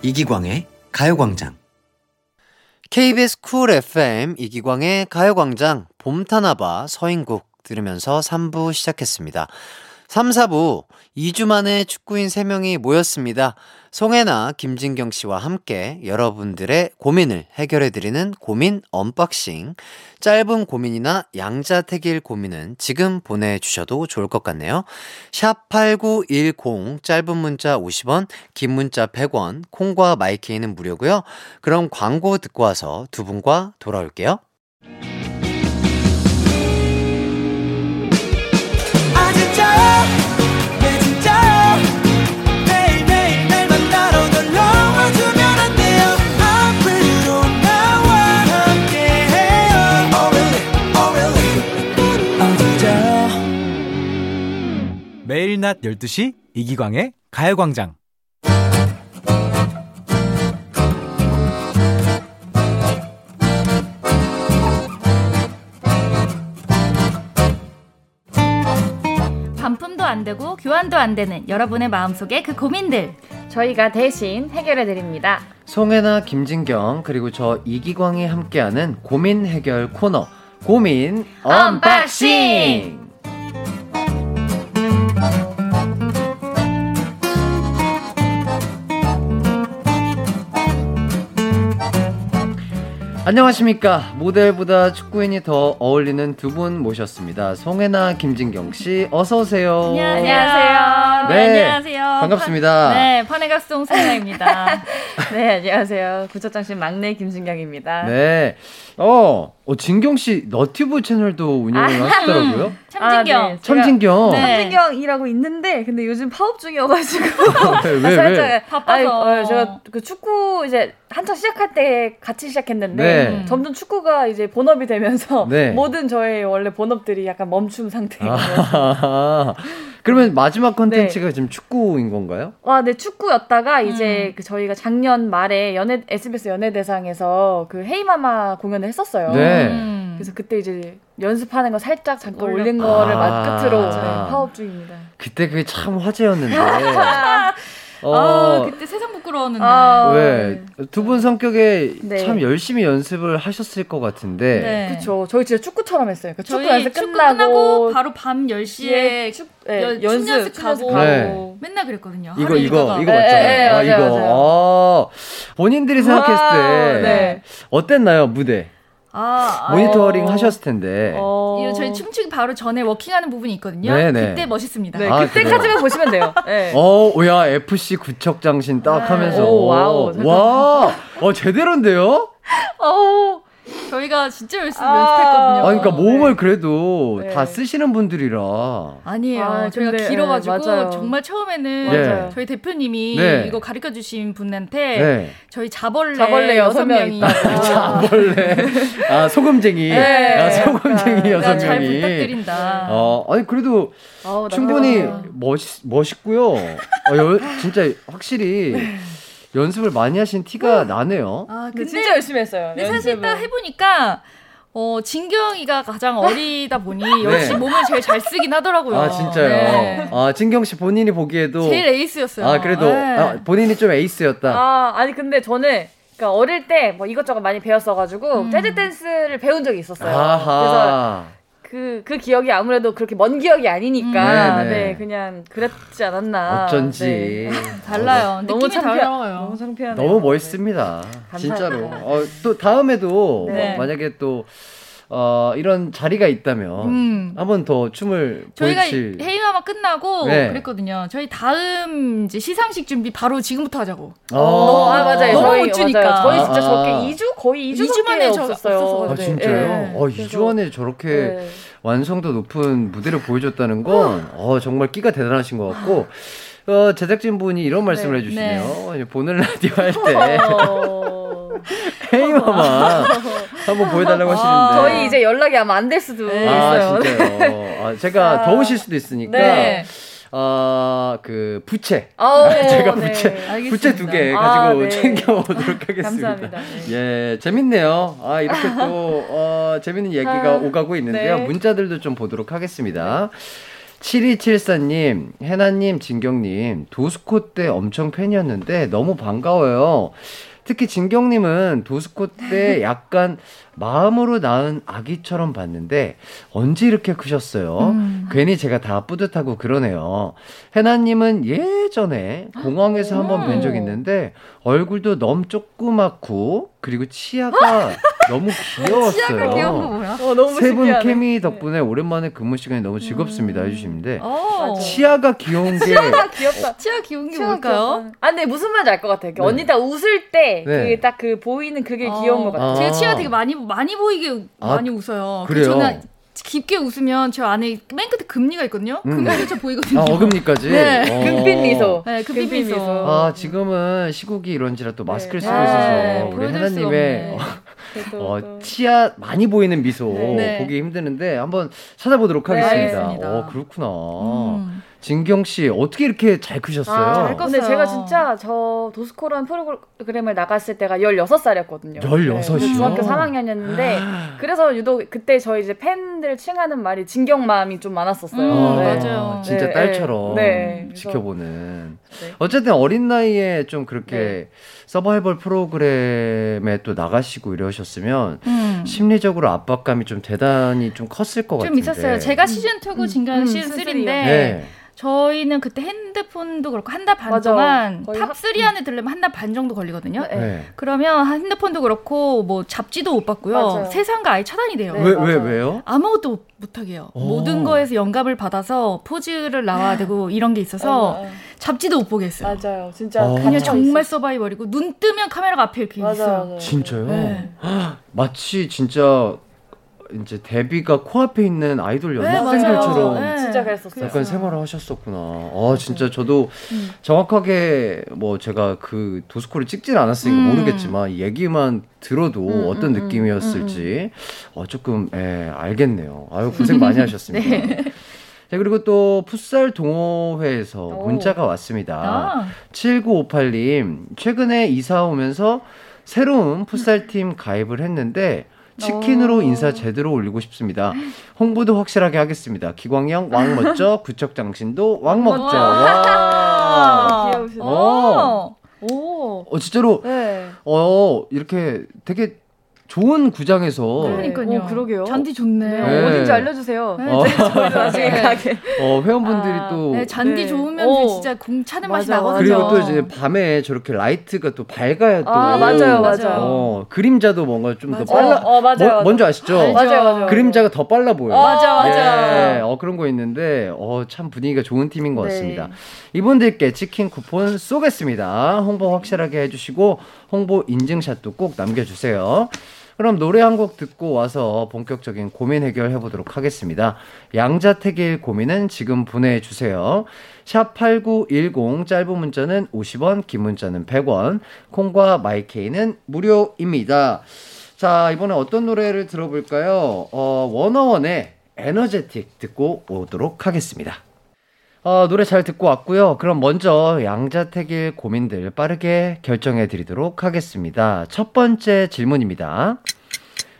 A: 이기광의 가요광장. KBS Cool FM 이기광의 가요광장 봄 타나 봐 서인국 들으면서 3부 시작했습니다. 3, 4부 2주 만에 축구인 3명이 모였습니다. 송해나, 김진경 씨와 함께 여러분들의 고민을 해결해드리는 고민 unboxing. 짧은 고민이나 양자택일 고민은 지금 보내주셔도 좋을 것 같네요. 샵8910, 짧은 문자 50원, 긴 문자 100원, 콩과 마이케이는 무료고요 그럼 광고 듣고 와서 두 분과 돌아올게요.
B: 매일
C: 낮 12시 이기광의 가요광장.
E: 반품도 안 되고 교환도 안 되는 여러분의 마음속의 그 고민들
F: 저희가 대신 해결해 드립니다.
A: 송혜나, 김진경, 그리고 저 이기광이 함께하는 고민 해결 코너, 고민 unboxing! 안녕하십니까. 모델보다 축구인이 더 어울리는 두 분 모셨습니다. 송해나, 김진경 씨, 어서 오세요.
F: 안녕하세요.
E: 네,
A: 네,
E: 안녕하세요.
A: 반갑습니다.
E: 판- 네, 판해각송 해나입니다. [laughs]
F: 네, 안녕하세요. 구척장신 막내 김진경입니다.
A: 네. 어, 어, 진경 씨 너튜브 채널도 운영을 하시더라고요.
E: 참진경.
F: 아, 네.
A: 참진경.
E: 네.
F: 참진경이라고 있는데 근데 요즘 파업 중이어가지고 [laughs]
A: 왜, 왜, 왜?
F: 살짝
E: 바빠서.
F: 아니, 어, 제가 그 축구 이제 한창 시작할 때 같이 시작했는데
A: 네.
F: 점점 축구가 이제 본업이 되면서 [laughs]
A: 네.
F: 모든 저의 원래 본업들이 약간 멈춤 상태예요.
A: 아, [laughs] 그러면 마지막 컨텐츠가 지금 축구인 건가요?
F: 와, 네 축구였다가
E: 음.
F: 이제 그 저희가 작년 말에 연예 SBS 연예대상에서 그 Hey Mama 공연을 했었어요.
A: 네.
E: 음.
F: 그래서 그때 이제 연습하는 거 살짝 잠깐
E: 올렸-
F: 올린 거를
A: 아.
F: 맛 끝으로 네, 파업 중입니다.
A: 그때 그게 참 화제였는데. [laughs] 어,
E: 아, 그때 세상 부끄러웠는데.
F: 아,
A: 왜? 두 분 성격에
F: 네.
A: 참 열심히 연습을 하셨을 것 같은데.
E: 네.
F: 그쵸. 저희 진짜 축구처럼 했어요. 그 축구 연습
E: 축구
F: 끝나고,
E: 끝나고 바로 밤 10시에
F: 예, 축, 예,
E: 연-
F: 연습,
E: 춤 연습 가고.
A: 네.
E: 맨날 그랬거든요.
A: 이거, 이거. 이거
F: 네,
A: 맞잖아요.
F: 네,
A: 아,
F: 맞아요,
A: 이거.
F: 맞아요.
A: 아, 본인들이 생각했을 때.
F: 와, 네.
A: 어땠나요, 무대?
E: 아, 아,
A: 모니터링
F: 어.
A: 하셨을 텐데.
F: 어.
E: 이거 저희 춤추기 바로 전에 walking하는 부분이 있거든요.
A: 네네.
E: 그때 멋있습니다.
F: 네,
A: 아,
F: 그때까지만 보시면 돼요. 네.
A: 어, 야, FC 구척장신 딱 하면서.
F: 오, wow.
A: 와, 어, 제대로인데요?
E: 어우, 저희가 진짜 열심히
F: 아.
E: 연습했거든요.
A: 아, 그러니까 몸을 그래도
F: 네.
A: 다 쓰시는 분들이라.
E: 아니에요.
F: 아,
E: 저희가
F: 근데,
E: 길어가지고
F: 네.
E: 정말 처음에는
A: 맞아요.
E: 저희 대표님이
A: 네.
E: 이거 가르쳐 주신 분한테
A: 네.
E: 저희 자벌레,
F: 자벌레 여섯 명
E: 명이
F: 있다고.
A: 자벌레. 아, 소금쟁이.
F: 네.
A: 아, 소금쟁이
F: 네,
A: 여섯
E: 잘
A: 명이.
E: 부탁드린다.
A: 어, 아니, 그래도
F: 아우, 나
A: 충분히. 멋있, 멋있고요. 어, 여, 진짜 확실히 연습을 많이 하신 티가 나네요.
E: 아,
F: 근데 진짜 열심히 했어요.
E: 근데 사실
F: 연습을.
E: 딱 해보니까 어, 진경이가 가장 어리다 보니 역시
A: 네.
E: 몸을 제일 잘 쓰긴 하더라고요.
A: 아, 진짜요?
E: 네.
A: 아, 진경 씨 본인이 보기에도.
E: 제일 에이스였어요.
A: 아, 그래도
E: 네.
A: 아, 본인이 좀 에이스였다.
F: 아, 아니 근데 저는 그러니까 어릴 때 뭐 이것저것 많이 배웠어 가지고
E: 음.
F: 재즈 댄스를 배운 적이 있었어요. 그래서
A: 아하.
F: 그, 그 기억이 아무래도 그렇게 먼 기억이 아니니까,
A: 음. 네네.
F: 네, 그냥 그랬지 않았나.
A: 어쩐지
F: 네. [laughs]
E: 달라요.
F: 너무
E: 느낌이
F: 창피하,
E: 달라요.
F: 너무 창피하네요.
A: 너무 멋있습니다. 진짜로. 어, 또 다음에도
E: 네.
A: 만약에 또 어, 이런 자리가 있다면
E: 음.
A: 한번 더 춤을
E: 저희가
A: 보여주실
E: 헤이마마 끝나고
A: 네.
E: 그랬거든요. 저희 다음 이제 시상식 준비 바로 지금부터 하자고.
F: 어, 아, 맞아요.
E: 너무
F: 저희,
E: 못 주니까.
F: 맞아요. 저희 진짜
A: 아,
F: 저렇게
A: 아.
F: 2주? 거의 2주
E: 2주 만에 저-
F: 없었어요.
A: 아
E: 네.
A: 진짜요?
F: 네.
A: 어, 2주 안에 저렇게
F: 네.
A: 완성도 높은 무대를 보여줬다는 건 어, 정말 끼가 대단하신 것 같고 어, 제작진분이 이런 말씀을
F: 네.
A: 해주시네요. 보는 라디오 할때 [laughs] [laughs]
F: 어...
A: 헤이마마 한번 보여달라고 하시는데
F: 아, 저희 이제 연락이 아마 안 될 수도
E: 네.
A: 아
F: 있어요.
A: 진짜요? 아, 제가
F: 아.
A: 더우실 수도 있으니까
E: 네.
A: 아, 그 부채
F: 아우, [laughs]
A: 제가
F: 네.
A: 부채
E: 알겠습니다.
A: 부채 두개
F: 아,
A: 가지고
F: 네.
A: 챙겨오도록 하겠습니다.
F: 감사합니다. 네.
A: 예, 재밌네요. 아, 이렇게 또, [laughs] 어, 재밌는 얘기가
F: 아,
A: 오가고 있는데요.
F: 네.
A: 문자들도 좀 보도록 하겠습니다. 7274님, 해나님, 진경님, 도스코 때 엄청 팬이었는데 너무 반가워요. 특히 진경님은 도스코 때 약간 마음으로 낳은 아기처럼 봤는데 언제 이렇게 크셨어요? 괜히 제가 다 뿌듯하고 그러네요. 해나님은 예전에 공항에서 한번 뵌 적 있는데 얼굴도 너무 조그맣고 그리고 치아가 [laughs] 너무 귀여웠어요.
E: 치아가 귀여운 거 뭐야?
F: 어, 너무
A: 세분
F: 신기하네.
A: 케미 덕분에 오랜만에 근무 시간이 너무 즐겁습니다 해주시는데
E: 어.
A: 치아가 귀여운 게
F: 아, 귀엽다.
E: 치아 귀여운 게 뭘까요?
F: 아, 근데 무슨 말인지 알 것 같아요.
A: 네.
F: 언니 딱 웃을 때,
A: 네.
F: 그, 딱 그 보이는 그게
E: 어.
F: 귀여운 것 같아요.
A: 아.
E: 제가 치아 되게 많이 많이 보이게
A: 아,
E: 많이 웃어요.
A: 그래요?
E: 깊게 웃으면 저 안에 맨 끝에 금리가 있거든요.
A: 음.
E: 금리가 저 보이거든요.
A: 아, 어금니까지.
E: 네.
A: 어.
F: 금빛 미소.
E: 네, 금빛
F: 금빛
E: 미소.
F: 미소.
A: 아 지금은 시국이 이런지라 또 마스크를
F: 네.
A: 쓰고
E: 네,
A: 있어서 우리
E: 수
A: 해나님의
E: 없네.
A: 어, 어,
F: 또-
A: 치아 많이 보이는 미소
E: 네.
A: 보기 힘드는데 한번 찾아보도록
F: 네,
A: 하겠습니다. 어 그렇구나.
E: 음.
A: 진경 씨 어떻게 이렇게 잘 크셨어요?
F: 아,
E: 잘 컸어요.
F: 근데 제가 진짜 저 도스코라는 프로그램을 나갔을 때가 16살이었거든요.
A: 16이요?
F: 중학교 3학년이었는데 [gasps] 그래서 유독 그때 저희 이제 팬들 칭하는 말이 진경맘이 좀 많았었어요.
E: 음,
A: 아,
F: 네.
E: 맞아요.
A: 진짜
F: 네,
A: 딸처럼
F: 네.
A: 지켜보는.
F: 네.
A: 어쨌든 어린 나이에 좀 그렇게
F: 네.
A: 서바이벌 프로그램에 또 나가시고 이러셨으면
E: 음.
A: 심리적으로 압박감이 좀 대단히 좀 컸을 것
E: 좀
A: 같은데.
E: 있었어요. 제가 시즌 2고
F: 음,
E: 진경
F: 음,
E: 시즌
F: 시즌
E: 3인데
A: 네.
E: 저희는 그때 핸드폰도 그렇고 한 달 반
F: 맞아.
E: 동안
F: 거의
E: 탑
F: 하-
E: 3 안에 들려면 한 달 반 정도 걸리거든요.
F: 네.
A: 네.
E: 그러면 핸드폰도 그렇고 뭐 잡지도 못 받고요.
F: 맞아요.
E: 세상과 아예 차단이 돼요.
F: 네,
A: 왜, 왜,
F: 맞아요.
A: 왜요?
E: 아무것도 못- 못하게 해요.
A: 오.
E: 모든 거에서 영감을 받아서 포즈를 나와야 되고 이런 게 있어서
F: 맞아요.
E: 잡지도 못 보게 했어요.
F: 맞아요. 진짜
A: 어.
E: 그냥 정말. 서바이벌이고 눈 뜨면 카메라가 앞에 이렇게
F: 맞아요.
E: 있어요.
F: 맞아요.
A: 진짜요?
E: 네.
A: 마치 진짜 이제 데뷔가 코앞에 있는 아이돌
E: 네,
A: 연습생들처럼.
E: 네.
F: 진짜 그랬었어요.
A: 약간 생활을 하셨었구나. 아, 진짜 저도
E: 음.
A: 정확하게 뭐 제가 그 도스코를 찍진 않았으니까
E: 음.
A: 모르겠지만 이 얘기만 들어도
F: 음,
A: 어떤
F: 음,
A: 느낌이었을지 어, 조금 예, 알겠네요. 아유 고생 많이 [laughs] 하셨습니다.
E: 네.
A: 자, 그리고 또 풋살 동호회에서
F: 오.
A: 문자가 왔습니다.
E: 아,
A: 7958님, 최근에 이사 오면서 새로운 풋살팀 [laughs] 가입을 했는데 치킨으로
F: 오.
A: 인사 제대로 올리고 싶습니다. 홍보도 확실하게 하겠습니다. 기광형 왕 멋져, [laughs] 구척장신도 왕 먹죠. 와.
F: 귀여우시다.
A: 어.
F: 오.
A: 어, 진짜로,
F: 네.
A: 어, 이렇게 되게 좋은 구장에서
F: 네.
E: 그러니까요.
F: 오, 그러게요.
E: 잔디 좋네요.
F: 네.
A: 네.
F: 어딘지 알려주세요.
E: 네,
A: 어.
F: 저희도 나중에 [laughs]
E: 네.
F: 가게.
A: 어, 회원분들이
F: 아,
A: 또
E: 네, 잔디
F: 네.
E: 좋으면
F: 오.
E: 진짜 공 차는 맛이
F: 맞아,
E: 나거든요.
A: 그리고 또 이제 밤에 저렇게 라이트가 또 밝아야 또
F: 아, 맞아요, 맞아요.
A: 어, 그림자도 뭔가 좀 더. 빨라.
F: 어, 어, 맞아요,
A: 뭐-. 뭔지 아시죠?
E: 알죠.
F: 맞아요, 맞아요.
A: 그림자가 더 빨라 보여요.
F: 어, 맞아, 맞아.
A: 예, 어, 그런 거 있는데, 어, 참 분위기가 좋은 팀인 것
F: 네.
A: 같습니다. 이분들께 치킨 쿠폰 쏘겠습니다. 홍보 확실하게 해주시고, 홍보 인증샷도 꼭 남겨주세요. 그럼 노래 한 곡 듣고 와서 본격적인 고민 해결해 보도록 하겠습니다. 양자택일 고민은 지금 보내주세요. 샵 8910 짧은 문자는 50원, 긴 문자는 100원, 콩과 마이케이는 무료입니다. 자, 이번에 어떤 노래를 들어볼까요? 어, 워너원의 에너제틱 듣고 오도록 하겠습니다. 어, 노래 잘 듣고 왔고요. 그럼 먼저 양자택일 고민들 빠르게 결정해 드리도록 하겠습니다. 첫 번째 질문입니다.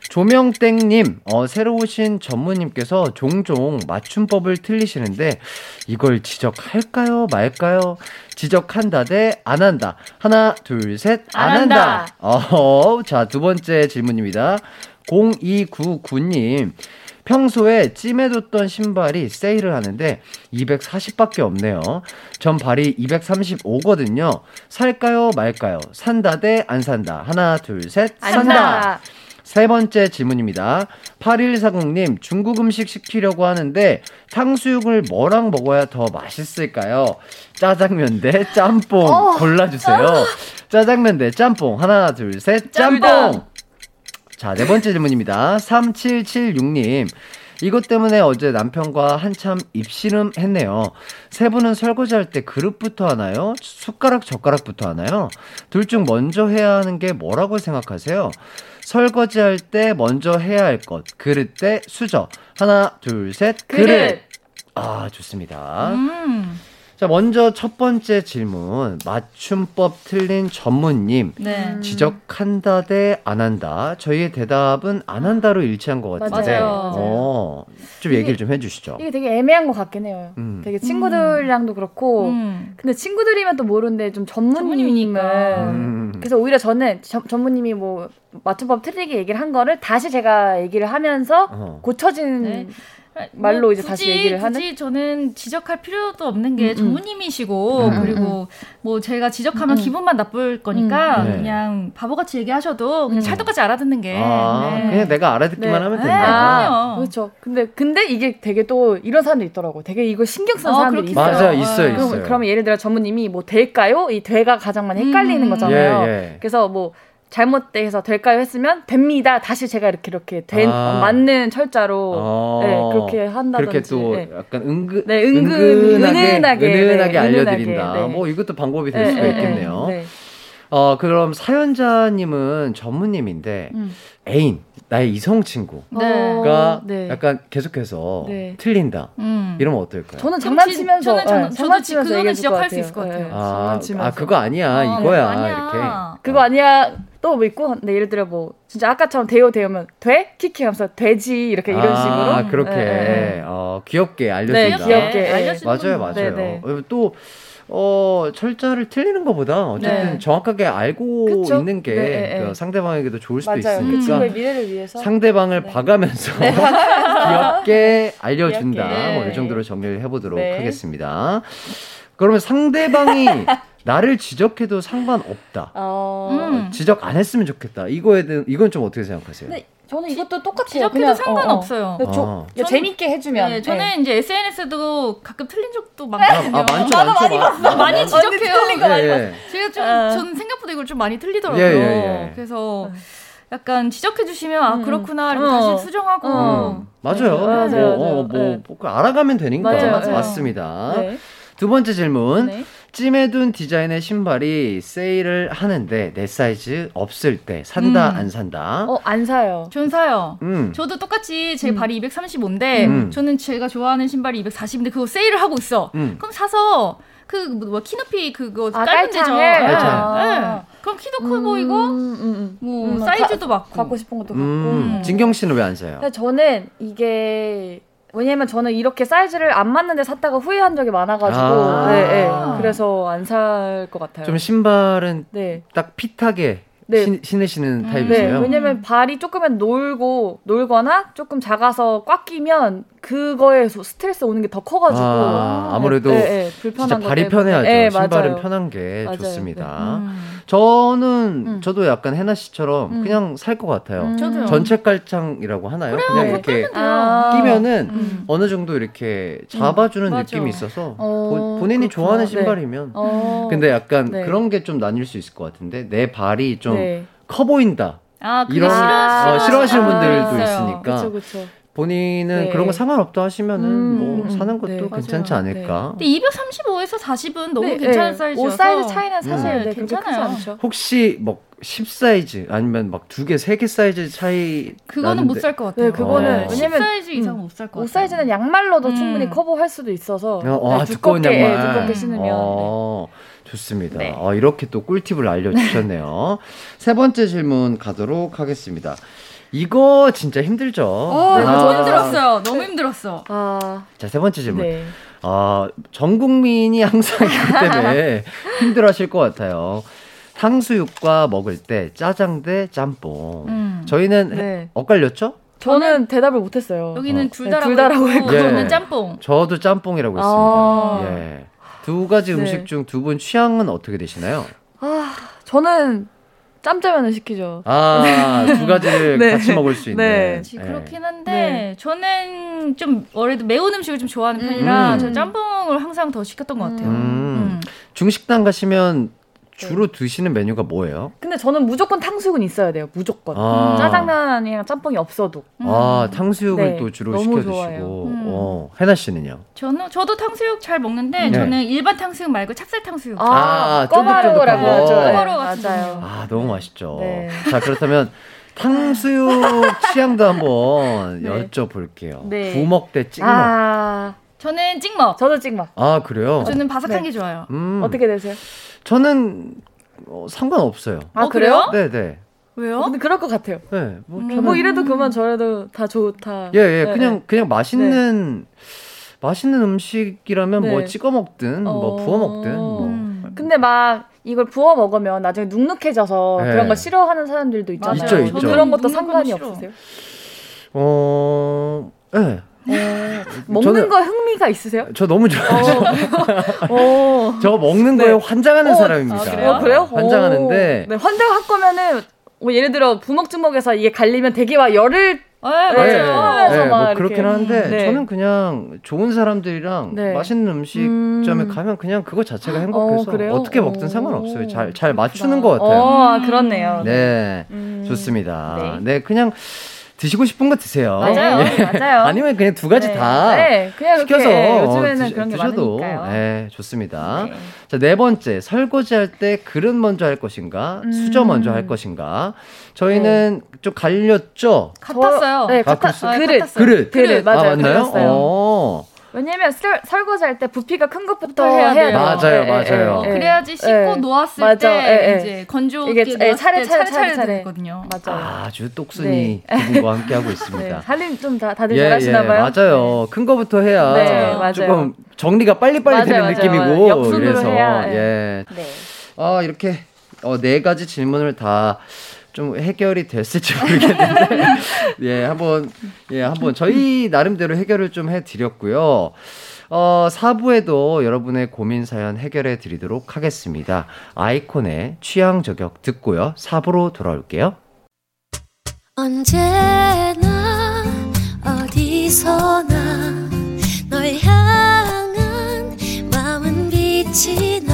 A: 조명땡님, 어, 새로 오신 전무님께서 종종 맞춤법을 틀리시는데 이걸 지적할까요, 말까요? 지적한다 대 안 한다. 하나, 둘, 셋, 안,
E: 안
A: 한다.
E: 한다.
A: 어, 자, 두 번째 질문입니다. 0299님, 평소에 찜해뒀던 신발이 세일을 하는데 240밖에 없네요. 전 발이 235거든요. 살까요, 말까요? 산다 대 안 산다. 하나, 둘, 셋. 산다. 세 번째 질문입니다. 8140님, 중국 음식 시키려고 하는데 탕수육을 뭐랑 먹어야 더 맛있을까요? 짜장면 대 짬뽕 골라주세요. 짜장면 대 짬뽕. 하나, 둘, 셋. 짬뽕! 자, 네 번째 질문입니다. 3776님. 이것 때문에 어제 남편과 한참 입씨름 했네요. 세 분은 설거지할 때 그릇부터 하나요? 숟가락, 젓가락부터 하나요? 둘 중 먼저 해야 하는 게 뭐라고 생각하세요? 설거지할 때 먼저 해야 할 것. 그릇 대 수저. 하나, 둘, 셋. 그릇.
F: 그릇.
A: 아, 좋습니다.
E: 음.
A: 자, 먼저 첫 번째 질문. 맞춤법 틀린 전무님.
E: 네.
F: 음.
A: 지적한다 대 안 한다. 저희의 대답은 안 한다로 일치한 것 같은데.
E: 맞아요. 맞아요.
A: 어, 좀 얘기를 좀 해주시죠.
F: 이게 되게 애매한 것 같긴 해요.
A: 음.
F: 되게 친구들이랑도 그렇고
E: 음.
F: 근데 친구들이면 또 모르는데 좀 전무님은
E: 전무님이니까.
A: 음.
F: 그래서 오히려 저는 전, 전무님이 뭐 맞춤법 틀리게 얘기를 한 거를 다시 제가 얘기를 하면서
A: 어.
F: 고쳐진
E: 네.
F: 말로
E: 뭐
F: 이제 다시
E: 굳이,
F: 얘기를 하는?
E: 굳이 저는 지적할 필요도 없는 게
F: 음, 음.
E: 전무님이시고
A: 음,
E: 그리고 뭐 제가 지적하면
F: 음, 음.
E: 기분만 나쁠 거니까
A: 음. 네.
E: 그냥 바보같이 얘기하셔도 그냥
F: 음.
E: 찰떡같이 알아듣는 게
A: 아,
E: 네.
A: 그냥 내가 알아듣기만
F: 네.
A: 하면
E: 네.
A: 된다.
E: 아.
F: 그렇죠. 근데 근데 이게 되게 또 이런 사람들 있더라고. 되게 이거 신경 쓰는
E: 어,
F: 사람들이 있어요.
A: 맞아, 있어요,
F: 그럼,
A: 있어요.
F: 그러면 예를 들어 전무님이 뭐 될까요? 이 되가 가장 많이 헷갈리는
E: 음.
F: 거잖아요.
A: 예, 예.
F: 그래서 뭐 잘못돼서 될까요 했으면 됩니다. 다시 제가 이렇게 이렇게 된
A: 아.
F: 어, 맞는 철자로
A: 어.
F: 네, 그렇게 한다든지.
A: 그렇게 또
F: 네.
A: 약간 은근,
F: 네, 은근,
A: 은근하게,
F: 은은하게,
A: 은은하게
F: 네,
A: 알려드린다.
F: 은은하게, 네.
A: 뭐 이것도 방법이 될
F: 네,
A: 수가
F: 네,
A: 있겠네요.
F: 네.
A: 어, 그럼 사연자님은 전무님인데
F: 음.
A: 애인, 나의 이성 친구가
F: 어, 네.
A: 약간 계속해서
F: 네.
A: 틀린다.
E: 음.
A: 이러면 어떨까요?
F: 저는 장난치면서
E: 저는 장-
F: 네,
E: 저도
F: 장난치면서 것
E: 지적할 수. 있을 것 같아요.
F: 네,
A: 아. 아, 그거 아니야.
E: 어,
A: 이거야.
E: 아니야.
A: 이렇게.
F: 그거 아니야 또 뭐 있고 근데 예를 들어 뭐 진짜 아까처럼 대요 대요면 돼 키키 하면서 돼지 이렇게 이런
A: 아,
F: 식으로
A: 그렇게
F: 네, 네.
A: 어, 귀엽게
F: 네,
A: 알려준다.
F: 귀엽게. 예.
E: 알려주는
A: 맞아요,
E: 건
A: 맞아요.
F: 네,
A: 어, 또 어, 철자를 틀리는 것보다 어쨌든
F: 네.
A: 정확하게 알고
F: 그쵸?
A: 있는 게
F: 네, 네,
A: 그
F: 네.
A: 상대방에게도 좋을 수도
F: 맞아요 그
A: 있으니까
F: 위해서
A: 상대방을
F: 네.
A: 봐가면서 [laughs] 귀엽게 알려준다.
F: 귀엽게.
A: 뭐 이 정도로 정리를 해보도록
F: 네.
A: 하겠습니다. 그러면 상대방이 [laughs] 나를 지적해도 상관없다.
F: 어...
E: 음.
A: 지적 안 했으면 좋겠다. 이거에 대한 이건 좀 어떻게 생각하세요?
F: 근데 저는 이것도 똑같아요
E: 지적해도 상관없어요.
F: 어, 어. 조-
A: 어.
F: 야, 재밌게 해주면
E: 네, 저는
F: 네.
E: 이제 SNS도 가끔 틀린 적도
A: 아,
E: 많거든요.
A: 아, 많죠, 많죠. 많-
E: 많이
A: 많죠.
E: 지적해요.
A: 예, 예.
E: 제가 좀,
F: 아.
E: 저는 생각보다 이걸 좀 많이 틀리더라고요.
A: 예, 예, 예.
E: 그래서 약간 지적해 주시면, 아,
F: 음,
E: 그렇구나. 이렇게
F: 어.
E: 다시 수정하고.
F: 어.
A: 맞아요.
F: 네, 맞아요,
A: 뭐,
F: 맞아요.
A: 어, 뭐,
F: 네.
A: 뭐, 알아가면 되니까.
F: 맞아요, 맞아요.
A: 맞습니다.
F: 네.
A: 두 번째 질문.
F: 네.
A: 찜해둔 디자인의 신발이 세일을 하는데 내 사이즈 없을 때 산다
E: 음.
A: 안 산다.
F: 어, 안 사요
E: 전 사요.
A: 음.
E: 저도 똑같이 제
F: 음.
E: 발이 235인데,
A: 음.
E: 저는 제가 좋아하는 신발이 240인데, 그거 세일을 하고 있어.
A: 음.
E: 그럼 사서, 그, 뭐, 키높이 그거
F: 아,
E: 되죠.
F: 깔창을?
E: 네. 네. 그럼 키도 커 보이고,
F: 음, 음, 음.
E: 뭐,
F: 음,
E: 사이즈도
F: 가-
E: 맞고.
F: 갖고 싶은 것도 갖고
A: 음. 진경 씨는 왜 안 사요?
F: 저는 이게 왜냐면 저는 이렇게 사이즈를 안 맞는데 샀다가 후회한 적이 많아가지고
A: 아.
F: 네, 네. 그래서 안 살 것 같아요.
A: 좀 신발은
F: 네.
A: 딱 핏하게
F: 네.
A: 신, 신으시는
E: 음.
A: 타입이세요?
F: 네, 왜냐면 발이 조금은 놀고 놀거나 조금 작아서 꽉 끼면 그거에 소- 스트레스 오는 게 더 커가지고
A: 아, 아무래도
F: 네, 네, 불편한
A: 진짜
F: 것
A: 발이. 편해야죠.
F: 네,
A: 신발은
F: 맞아요.
A: 편한 게
F: 맞아요.
A: 좋습니다.
E: 음.
A: 저는
F: 음.
A: 저도 약간 해나 씨처럼
F: 음.
A: 그냥 살 것 같아요.
F: 음.
E: 저도요.
A: 전체 깔창이라고 하나요? 그냥
F: 네.
A: 이렇게
F: 아.
A: 끼면은
E: 음.
A: 어느 정도 이렇게 잡아주는
E: 맞아.
A: 느낌이 있어서
F: 어,
A: 본- 본인이
F: 그렇구나.
A: 좋아하는
F: 네.
A: 신발이면
F: 어.
A: 근데 약간
F: 네.
A: 그런 게 좀 나뉠 수 있을 것 같은데 내 발이 좀커
F: 네.
A: 보인다
E: 아,
A: 이런
E: 싫어,
F: 아,
A: 어, 싫어하시는
F: 분들도.
A: 있으니까
F: 그렇죠, 그렇죠.
A: 본인은
F: 네.
A: 그런 거 상관없다 하시면은
F: 음,
A: 뭐
F: 음,
A: 사는
F: 음.
A: 것도
F: 네,
A: 괜찮지
F: 맞아요.
A: 않을까.
E: 근데 235에서 40은 너무
F: 네,
E: 괜찮은
F: 네.
E: 사이즈여서
F: 옷 사이즈 차이는 사실
A: 음.
F: 네, 그렇게 크지
E: 괜찮아요.
A: 혹시 뭐 10 사이즈 아니면 막 두 개, 세 개 사이즈 차이
E: 그거는 못 살 것 같아요.
F: 네, 그거는
A: 어.
F: 왜냐면
E: 10 사이즈 이상은
F: 음,
E: 못살 것 같아요.
F: 옷 사이즈는 양말로도
E: 음.
F: 충분히 커버할 수도 있어서
A: 어, 아,
F: 네,
A: 두꺼운
F: 두껍게,
A: 양말.
F: 예, 두껍게 신으면 네.
A: 어, 좋습니다.
F: 네.
A: 어, 이렇게 또 꿀팁을 알려주셨네요. [laughs] 세 번째 질문 가도록 하겠습니다. 이거 진짜 힘들죠?
E: 어,
F: 네,
E: 이거
A: 아,
E: 너무 힘들었어요. 너무 힘들었어.
F: 아,
A: 자, 세 번째 질문.
F: 네.
A: 아, 전 국민이 항상 이것 때문에 [laughs] 힘들어 하실 것 같아요. 탕수육과 먹을 때 짜장 대 짬뽕.
E: 음.
A: 저희는
F: 네.
A: 헷갈렸죠?
F: 저는 대답을 못했어요.
E: 여기는
A: 어.
E: 둘
F: 네,
E: 다라고
F: 둘 다라고
E: 했고
A: 했고.
E: 저는
A: 예.
E: 짬뽕.
A: 저도 짬뽕이라고
F: 아.
A: 했습니다. 예. 두 가지
F: 네.
A: 음식 중두 분 취향은 어떻게 되시나요?
F: 아, 저는 짬짜면을 시키죠.
A: 아, 두 가지를 [laughs]
F: 네.
A: 같이 먹을 수 있는.
F: 네.
E: 그렇지,
A: 예.
E: 그렇긴 한데
F: 네.
E: 저는 좀 원래도 매운 음식을 좀 좋아하는 편이라
A: 음.
E: 저 짬뽕을 항상 더 시켰던 것 같아요.
A: 음.
E: 음.
A: 중식당 가시면 주로 드시는 메뉴가 뭐예요?
F: 근데 저는 무조건 탕수육은 있어야 돼요. 무조건.
A: 아.
F: 짜장면이랑 짬뽕이 없어도.
A: 아, 탕수육을
F: 네,
A: 또 주로 시켜. 드시고.
E: 음.
A: 어, 해나 씨는요?
E: 저는 저도 탕수육 잘 먹는데
A: 네.
E: 저는 일반 탕수육 말고 찹쌀 탕수육.
A: 아, 거.
F: 하죠. 네,
E: 같은
F: 맞아요.
A: 아, 너무 맛있죠.
F: 네.
A: 자, 그렇다면 탕수육 [laughs] 취향도 한번
F: 네.
A: 여쭤볼게요.
F: 네.
A: 부먹 대 찍먹. 아,
F: 아,
E: 저는 찍먹.
F: 저도 찍먹.
A: 그래요?
E: 저는 바삭한
F: 네.
E: 게 좋아요.
A: 음,
F: 어떻게 되세요?
A: 저는 어, 상관없어요.
F: 아,
E: 어, 그래요?
A: 네, 네.
E: 왜요?
F: 근데 그럴 것 같아요.
A: 네, 뭐
E: 음.
A: 저는
F: 뭐 이래도 그만 저래도 다 좋다.
A: 예, 예,
F: 네,
A: 그냥
F: 네.
A: 그냥 맛있는 맛있는 음식이라면 뭐
F: 네.
A: 찍어 먹든 뭐
F: 어.
A: 부어 먹든 뭐.
E: 음.
F: 근데 막 이걸 부어 먹으면 나중에 눅눅해져서
A: 네.
F: 그런 거 싫어하는 사람들도 있잖아요.
E: 맞아요.
A: 있죠, 있죠.
F: 그런 것도 상관이. 없으세요?
A: 어, 예.
F: 먹는
A: 저는-
F: 거 흥미가 있으세요?
A: 저 너무 좋아해요.
F: 어. [laughs]
A: 저 먹는
F: 네.
A: 거에 환장하는
F: 어,
A: 사람입니다.
E: 아, 그래요?
F: 어, 그래요?
A: 환장하는데
F: 오. 네, 환장할 거면은 뭐 예를 들어 부먹주먹에서 이게 갈리면 막 열을
E: 네,
F: 네.
E: 맞아요.
F: 하면서 뭐막
A: 그렇긴
F: 이렇게.
A: 하는데
F: 네.
A: 저는 그냥 좋은 사람들이랑
F: 네.
A: 맛있는 음식점에
F: 음.
A: 가면 그냥 그거 자체가 행복해서
F: 어?
A: 어, 떻게 먹든
F: 오.
A: 상관없어요. 잘 잘 맞추는 것 같아요.
F: 어, 그렇네요.
A: 네,
F: 음.
A: 좋습니다. 네.
F: 네.
A: 그냥 드시고 싶은 거 드세요.
F: 맞아요.
A: 예.
F: 맞아요.
A: 아니면 그냥 두 가지
F: 네.
A: 다
F: 네, 그냥
A: 시켜서
F: 예, 요즘에는
A: 드시-
F: 그런 게
A: 드셔도
F: 많으니까요.
A: 네, 좋습니다.
F: 네.
A: 자, 네 번째. 설거지 할 때 그릇 먼저 할 것인가?
F: 음.
A: 수저 먼저 할 것인가? 저희는 좀 갈렸죠?
E: 같았어요.
F: 네,
A: 아,
F: 같아.
A: 그랬어요?
F: 그릇.
E: 같았어요.
A: 그릇.
F: 그릇, 맞아요.
A: 아, 맞나요?
F: 어. 왜냐면 설, 설거지할 때 부피가 큰 것부터
E: 해야 돼요.
A: 맞아요,
F: 예,
A: 맞아요.
E: 어,
F: 예, 예.
E: 그래야지 씻고
F: 예.
E: 놓았을
F: 맞아,
E: 때
F: 예, 예.
E: 이제 놓았을
F: 차례,
E: 때
F: 차례,
E: 차례
F: 차례.
E: 되거든요.
F: 맞아요.
A: 아주 똑순이 함께 하고
F: 네,
A: 있습니다. [laughs]
F: 살림 좀 다, 다들
A: 예,
F: 잘하시나
A: 예,
F: 봐요.
A: 맞아요. 큰 거부터 해야
F: 네, 맞아요.
A: 조금 정리가 빨리빨리 되는
F: 맞아요,
A: 느낌이고
F: 맞아요.
A: 이래서
F: 해야, 예.
A: 예.
F: 네.
A: 아, 이렇게 어, 네 가지 질문을 다 좀 해결이 됐을지 모르겠는데 예, 한번 예, 한번 저희 나름대로 해결을 좀 해 드렸고요. 어, 4부에도 여러분의 고민 사연 해결해 드리도록 하겠습니다. 아이콘의 취향 저격 듣고요. 4부로 돌아올게요.
D: 언제나 어디서나 널 향한 마음은 빛이 나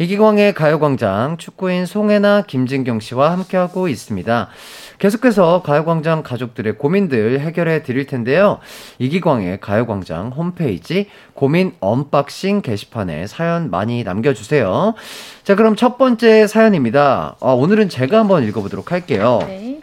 A: 이기광의 가요광장 축구인 송해나 김진경 씨와 함께하고 있습니다. 계속해서 가요광장 가족들의 고민들 해결해 드릴 텐데요. 이기광의 가요광장 홈페이지 고민 unboxing 게시판에 사연 많이 남겨주세요. 자, 그럼 첫 번째 사연입니다. 아, 오늘은 제가 한번 읽어보도록 할게요.
F: 네.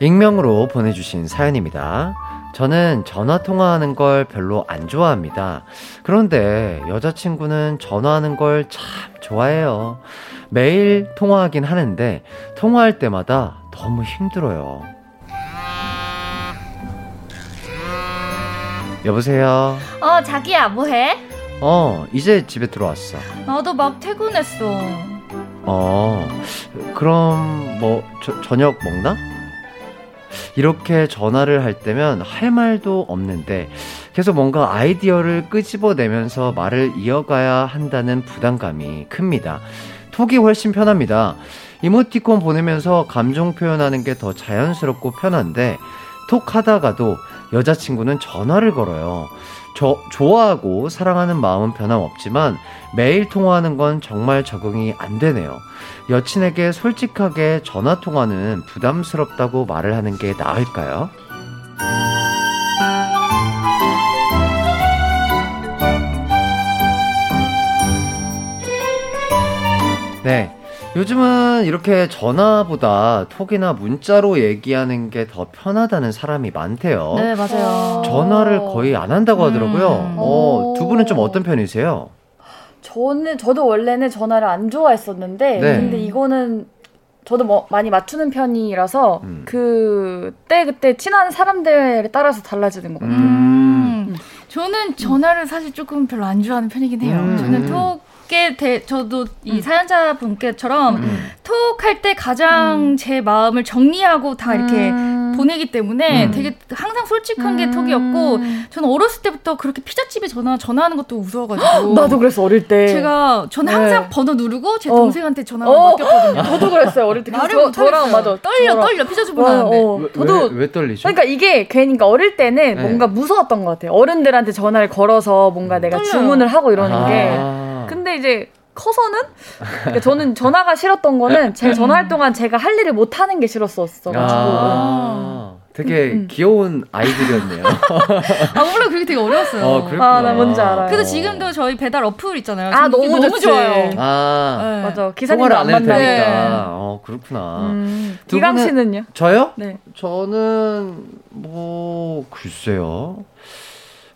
A: 익명으로 보내주신 사연입니다. 저는 전화 통화하는 걸 별로 안 좋아합니다. 그런데 여자친구는 전화하는 걸 참 좋아해요. 매일 통화하긴 하는데 통화할 때마다 너무 힘들어요. 여보세요?
E: 어, 자기야, 뭐 해?
A: 어, 이제 집에 들어왔어.
E: 나도 막 퇴근했어.
A: 어, 그럼 뭐 저, 저녁 먹나? 이렇게 전화를 할 때면 할 말도 없는데 계속 뭔가 아이디어를 끄집어내면서 말을 이어가야 한다는 부담감이 큽니다. 톡이 훨씬 편합니다. 이모티콘 보내면서 감정 표현하는 게 더 자연스럽고 편한데 톡 하다가도 여자친구는 전화를 걸어요. 저 좋아하고 사랑하는 마음은 변함없지만 매일 통화하는 건 정말 적응이 안 되네요. 여친에게 솔직하게 전화 통화는 부담스럽다고 말을 하는 게 나을까요? 네. 요즘은 이렇게 전화보다 톡이나 문자로 얘기하는 게 더 편하다는 사람이 많대요.
E: 네, 맞아요.
A: 전화를 거의 안 한다고 하더라고요.
E: 음.
A: 어, 두 분은 좀 어떤 편이세요?
F: 저는 저도 원래는 전화를 안 좋아했었는데
A: 네.
F: 근데 이거는 저도 뭐 많이 맞추는 편이라서
A: 음.
F: 그때 그때 친한 사람들에 따라서 달라지는 것 같아요.
E: 음. 저는 전화를 사실 조금 별로 안 좋아하는 편이긴 해요.
A: 음.
E: 저는 톡 에 대, 저도 이 사연자 분께처럼
A: 음.
E: 톡할 때 가장 제 마음을 정리하고 다 이렇게
F: 음.
E: 보내기 때문에
A: 음.
E: 되게 항상 솔직한 게
F: 음.
E: 톡이었고 저는 어렸을 때부터 그렇게 피자집에 전화 전화하는 것도 무서워가지고 [gasps]
F: 나도 그랬어 어릴 때.
E: 제가 저는 항상
F: 네.
E: 번호 누르고 제
F: 어.
E: 동생한테 전화를
F: 어.
E: 맡겼거든요. [laughs]
F: 저도 그랬어요 어릴 때.
E: 말을
F: 저,
E: 못
F: 저랑. 맞아.
E: 떨려
F: 저랑.
E: 떨려 피자집
F: 와,
E: 보내는데
F: 어,
A: 왜,
F: 저도
A: 왜, 왜 떨리죠?
F: 그러니까 이게 괜히 그러니까 어릴 때는
A: 네.
F: 뭔가 무서웠던 것 같아요. 어른들한테 전화를 걸어서 뭔가 내가
E: 떨려요.
F: 주문을 하고 이러는 게.
A: 아.
F: 근데 이제 커서는 그러니까 저는 전화가 싫었던 거는 [laughs] 제 전화할 동안 제가 할 일을 못 하는 게 싫었었어 가지고.
A: 아, 되게
F: 음, 음.
A: 귀여운 아이들이었네요. [laughs]
E: 아 몰라 그게 되게 어려웠어요.
A: 어, 그랬구나.
F: 아, 나 뭔지 알아요.
E: 그래서 지금도 저희 배달 어플 있잖아요.
F: 아, 너무
E: 너무
F: 좋지.
E: 좋아요.
A: 아,
E: 네.
F: 맞아. 기사님도
A: 통화를
F: 안 만나니까.
A: 되니까.
E: 네.
A: 어, 그렇구나.
F: 음.
A: 분은-
F: 씨는요?
A: 저요?
F: 네.
A: 저는 뭐 글쎄요.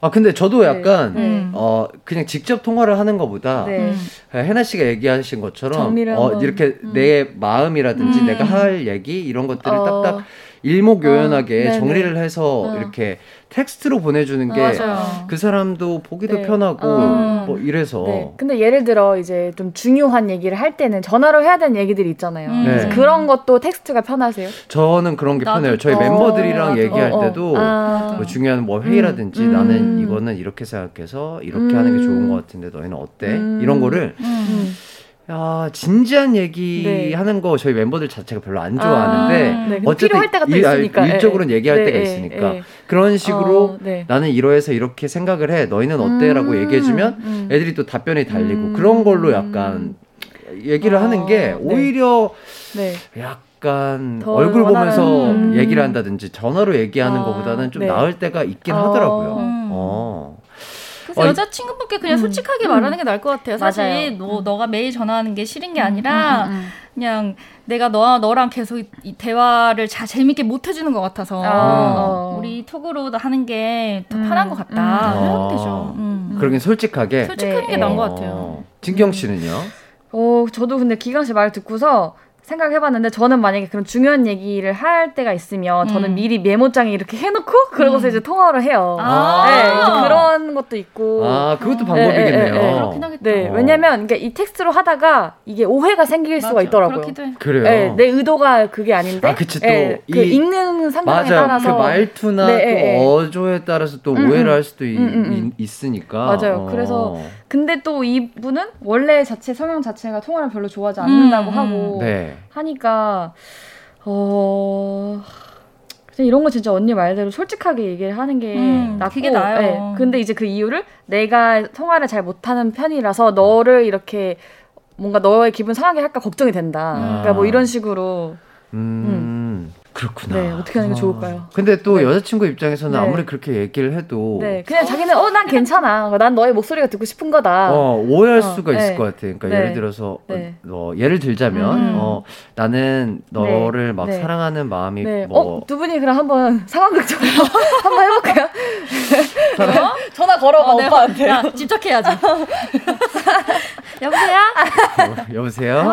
A: 아 근데 저도
F: 네.
A: 약간
F: 네.
E: 음.
A: 어 그냥 직접 통화를 하는 것보다
F: 네.
E: 음.
A: 해나 씨가 얘기하신 것처럼 어. 이렇게
F: 음.
A: 내 마음이라든지
E: 음.
A: 내가 할 얘기 이런 것들을
F: 어.
A: 딱딱 일목요연하게
F: 어, 네네.
A: 정리를 해서
F: 어.
A: 이렇게 텍스트로 보내주는 게. 그 사람도 보기도
F: 네.
A: 편하고
F: 어.
A: 뭐 이래서
F: 네. 근데 예를 들어 이제 좀 중요한 얘기를 할 때는 전화로 해야 되는 얘기들이 있잖아요.
E: 음.
F: 그래서
A: 네.
F: 그런 것도 텍스트가 편하세요?
A: 저는 그런 게
E: 나도-
A: 편해요. 저희
F: 어,
A: 멤버들이랑
E: 나도.
A: 얘기할
F: 어, 어.
A: 때도
F: 아.
A: 뭐 중요한 뭐 회의라든지
F: 음.
A: 나는
F: 음.
A: 이거는 이렇게 생각해서 이렇게
F: 음.
A: 하는 게 좋은 것 같은데 너희는 어때?
F: 음.
A: 이런 거를
E: 음.
F: 음.
A: 야 진지한 얘기
F: 네.
A: 하는 거 저희 멤버들 자체가 별로 안 좋아하는데
E: 아,
F: 네,
A: 어쨌든
F: 필요할 때가 또
A: 일- 아,
F: 있으니까.
A: 일 적으로는
F: 예,
A: 얘기할
F: 예.
A: 때가
F: 네,
A: 있으니까
F: 예.
A: 그런 식으로
F: 어, 네.
A: 나는 이러해서 이렇게 생각을 해 너희는 어때라고
F: 음,
A: 얘기해주면
F: 음.
A: 애들이 또 답변이 달리고
F: 음.
A: 그런 걸로 약간 얘기를
F: 어,
A: 하는 게
F: 네.
A: 오히려
F: 네.
A: 약간
F: 더
A: 얼굴 보면서
F: 원활한- 음.
A: 얘기를 한다든지 전화로 얘기하는
F: 아,
A: 것보다는 좀
F: 네.
A: 나을 때가 있긴
F: 어.
A: 하더라고요.
E: 음.
A: 어.
E: 그래서
A: 어,
E: 여자친구분께 그냥
F: 음.
E: 솔직하게
F: 음.
E: 말하는 게 나을 것 같아요. 사실
F: 맞아요.
E: 너,
F: 음.
E: 너가 매일 전화하는 게 싫은 게 아니라
F: 음, 음, 음.
E: 그냥 내가 너, 너랑 계속 이, 이 대화를 잘 재밌게 못 해주는 것 같아서
F: 아, 어.
E: 우리 톡으로 하는 게더
F: 음,
E: 편한 것 같다.
A: 음.
E: 이러면
A: 아.
E: 되죠. 음.
A: 그러긴 솔직하게.
E: 솔직한
F: 네,
E: 게 나은
F: 네.
E: 것 같아요.
A: 어. 진경 씨는요?
F: 어, 저도 근데 기강 씨 말 듣고서 생각해봤는데 저는 만약에 그런 중요한 얘기를 할 때가 있으면 저는
E: 음.
F: 미리 메모장에 이렇게 해놓고 그러고서
E: 음.
F: 이제 통화를 해요.
E: 아.
F: 네, 이제 그런 것도 있고.
A: 아, 그것도
F: 네,
A: 방법이겠네요.
F: 네, 네, 네.
E: 그렇긴 하겠다.
F: 네,
A: 어.
F: 왜냐면 그러니까 이 텍스트로 하다가 이게 오해가 생길 수가
E: 맞아.
F: 있더라고요.
E: 그렇기도 해.
A: 그래요.
F: 네, 내 의도가 그게 아닌데.
A: 아, 그치, 또
F: 네, 그
A: 이-
F: 읽는 상황에. 따라서.
A: 그 말투나
F: 네,
A: 또
F: 네, 네.
A: 어조에 따라서 또
F: 음,
A: 오해를
F: 음.
A: 할 수도 있,
F: 음, 음, 음.
A: 으니까
F: 맞아요. 그래서 근데 또 이분은 원래 자체 성향 자체가 통화를 별로 좋아하지 않는다고
E: 음, 음.
F: 하고
A: 네.
F: 하니까 어 이런 거 진짜 언니 말대로 솔직하게 얘기를 하는 게
E: 음,
F: 낫고
E: 그게 나아요.
F: 네. 근데 이제 그 이유를 내가 통화를 잘 못하는 편이라서 너를 이렇게 뭔가 너의 기분 상하게 할까 걱정이 된다. 그러니까 뭐 이런 식으로
A: 음, 그렇구나.
F: 네, 어떻게 하는 게
A: 아.
F: 좋을까요?
A: 근데 또
F: 네.
A: 여자친구 입장에서는
F: 네.
A: 아무리 그렇게 얘기를 해도
F: 네 그냥 자기는 어 난 괜찮아. 난 너의 목소리가 듣고 싶은 거다.
A: 어, 오해할
F: 어,
A: 수가 있을
F: 네.
A: 것 같아. 그러니까
F: 네.
A: 예를 들어서 어,
F: 네.
A: 어, 예를 들자면
F: 음.
A: 어, 나는 너를 막
F: 네.
A: 사랑하는 마음이
F: 네.
A: 뭐
F: 어, 두 분이 그럼 한번 [laughs] 상황극처럼 [laughs] 한번 해볼까요? 전화 걸어봐,
E: 어, 네.
F: 오빠한테.
E: 야, 집착해야지. [laughs] 여보세요?
A: 어, 여보세요?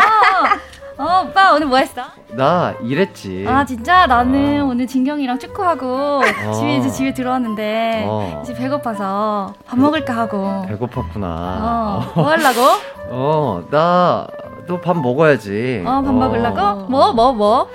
E: 어, 오빠 오늘 뭐 했어?
A: 나 이랬지.
E: 아, 진짜 나는
A: 어.
E: 오늘 진경이랑 축구하고 집에 이제 집에 들어왔는데
A: 어.
E: 이제 배고파서 밥 먹을까 하고.
A: 배고팠구나.
E: 어, 뭐 하려고?
A: 어, 나, 너밥 먹어야지.
E: 어, 밥 먹으려고? 뭐, 뭐, 뭐?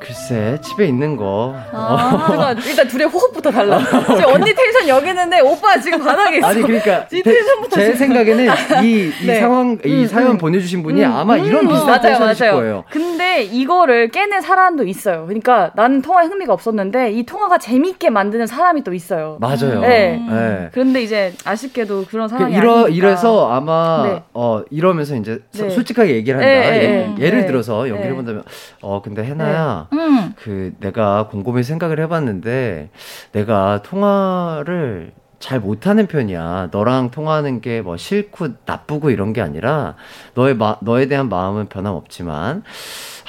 A: 글쎄, 집에 있는 거.
E: 아,
F: 일단 둘의 호흡부터 달라. [laughs] 지금 언니 텐션 여기 있는데 오빠 지금 바닥에 있어.
A: 아니, 그러니까.
F: 이
A: 제-
F: 텐션부터
A: 제. 생각에는 [laughs] 이, 이
F: 네.
A: 상황, 이
F: 음,
A: 사연
F: 음.
A: 보내주신 분이
F: 음,
A: 아마 이런
F: 음,
A: 비슷한
F: 맞아요,
A: 텐션이실
F: 맞아요.
A: 거예요.
F: 근데 이거를 깨는 사람도 있어요. 그러니까 나는 통화에 흥미가 없었는데 이 통화가 재밌게 만드는 사람이 또 있어요.
A: 맞아요.
F: 네.
A: 네.
F: 그런데 이제 아쉽게도 그런
A: 그
F: 상황이
A: 이러,
F: 아니니까.
A: 이래서 아마
F: 네.
A: 어 이러면서 이제 소-
F: 네.
A: 솔직하게 얘기를 한다.
F: 네,
A: 예,
F: 네,
A: 예를
F: 네.
A: 들어서 연기를
F: 네.
A: 해본다면 어 근데 해나야
E: 음.
A: 그 내가 곰곰이 생각을 해봤는데 내가 통화를 잘 못하는 편이야. 너랑 통화하는 게 뭐 싫고 나쁘고 이런 게 아니라 너의 마, 너에 대한 마음은 변함없지만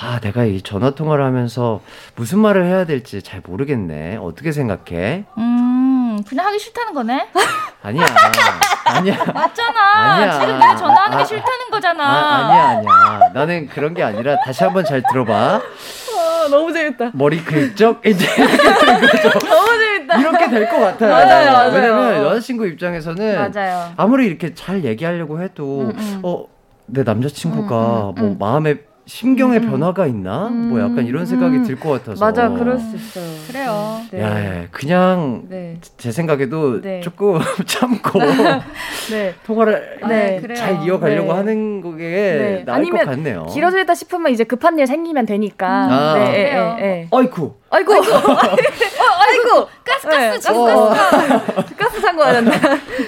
A: 아, 내가 이 전화 통화를 하면서 무슨 말을 해야 될지 잘 모르겠네. 어떻게 생각해?
E: 음, 그냥 하기 싫다는 거네? [laughs]
A: 아니야. 아니야.
E: 맞잖아.
A: 아니야.
E: 지금 내가 전화하는 게
A: 아,
E: 싫다는 거잖아.
A: 아, 아니야, 아니야. 나는 그런 게 아니라 다시 한번 잘 들어봐.
F: 아, 너무 재밌다.
A: 머리 긁적 이제 [laughs]
F: 너무 재밌다.
A: 이렇게 될 것 같아요.
F: 맞아요, 맞아요.
A: 왜냐면 여자친구 입장에서는
F: 맞아요.
A: 아무리 이렇게 잘 얘기하려고 해도
F: 음, 음.
A: 어 내 남자친구가
F: 음, 음,
A: 뭐
F: 음.
A: 마음에 심경의
F: 음, 음.
A: 변화가 있나? 뭐
F: 음,
A: 약간 이런 생각이
F: 음.
A: 들것 같아서.
F: 맞아, 그럴 수 있어요.
E: 그래요.
F: 네.
A: 야, 야, 그냥
F: 네.
A: 제 생각에도
F: 네.
A: 조금 [laughs] 참고 [laughs]
F: 네.
A: 통화를
F: 네.
E: 그래요.
A: 잘 이어가려고
F: 네.
A: 하는 게
F: 네.
A: 나을
F: 아니면
A: 것 같네요.
F: 길어지다 싶으면 이제 급한 일 생기면 되니까.
A: 아.
F: 네, 예. 예, 예.
A: 아이쿠.
F: 아이고. [laughs] 아이고. 아이고.
E: 가스,
F: 네,
E: 가스, 지금
F: 가스, 가스. 가스 산거야 된다.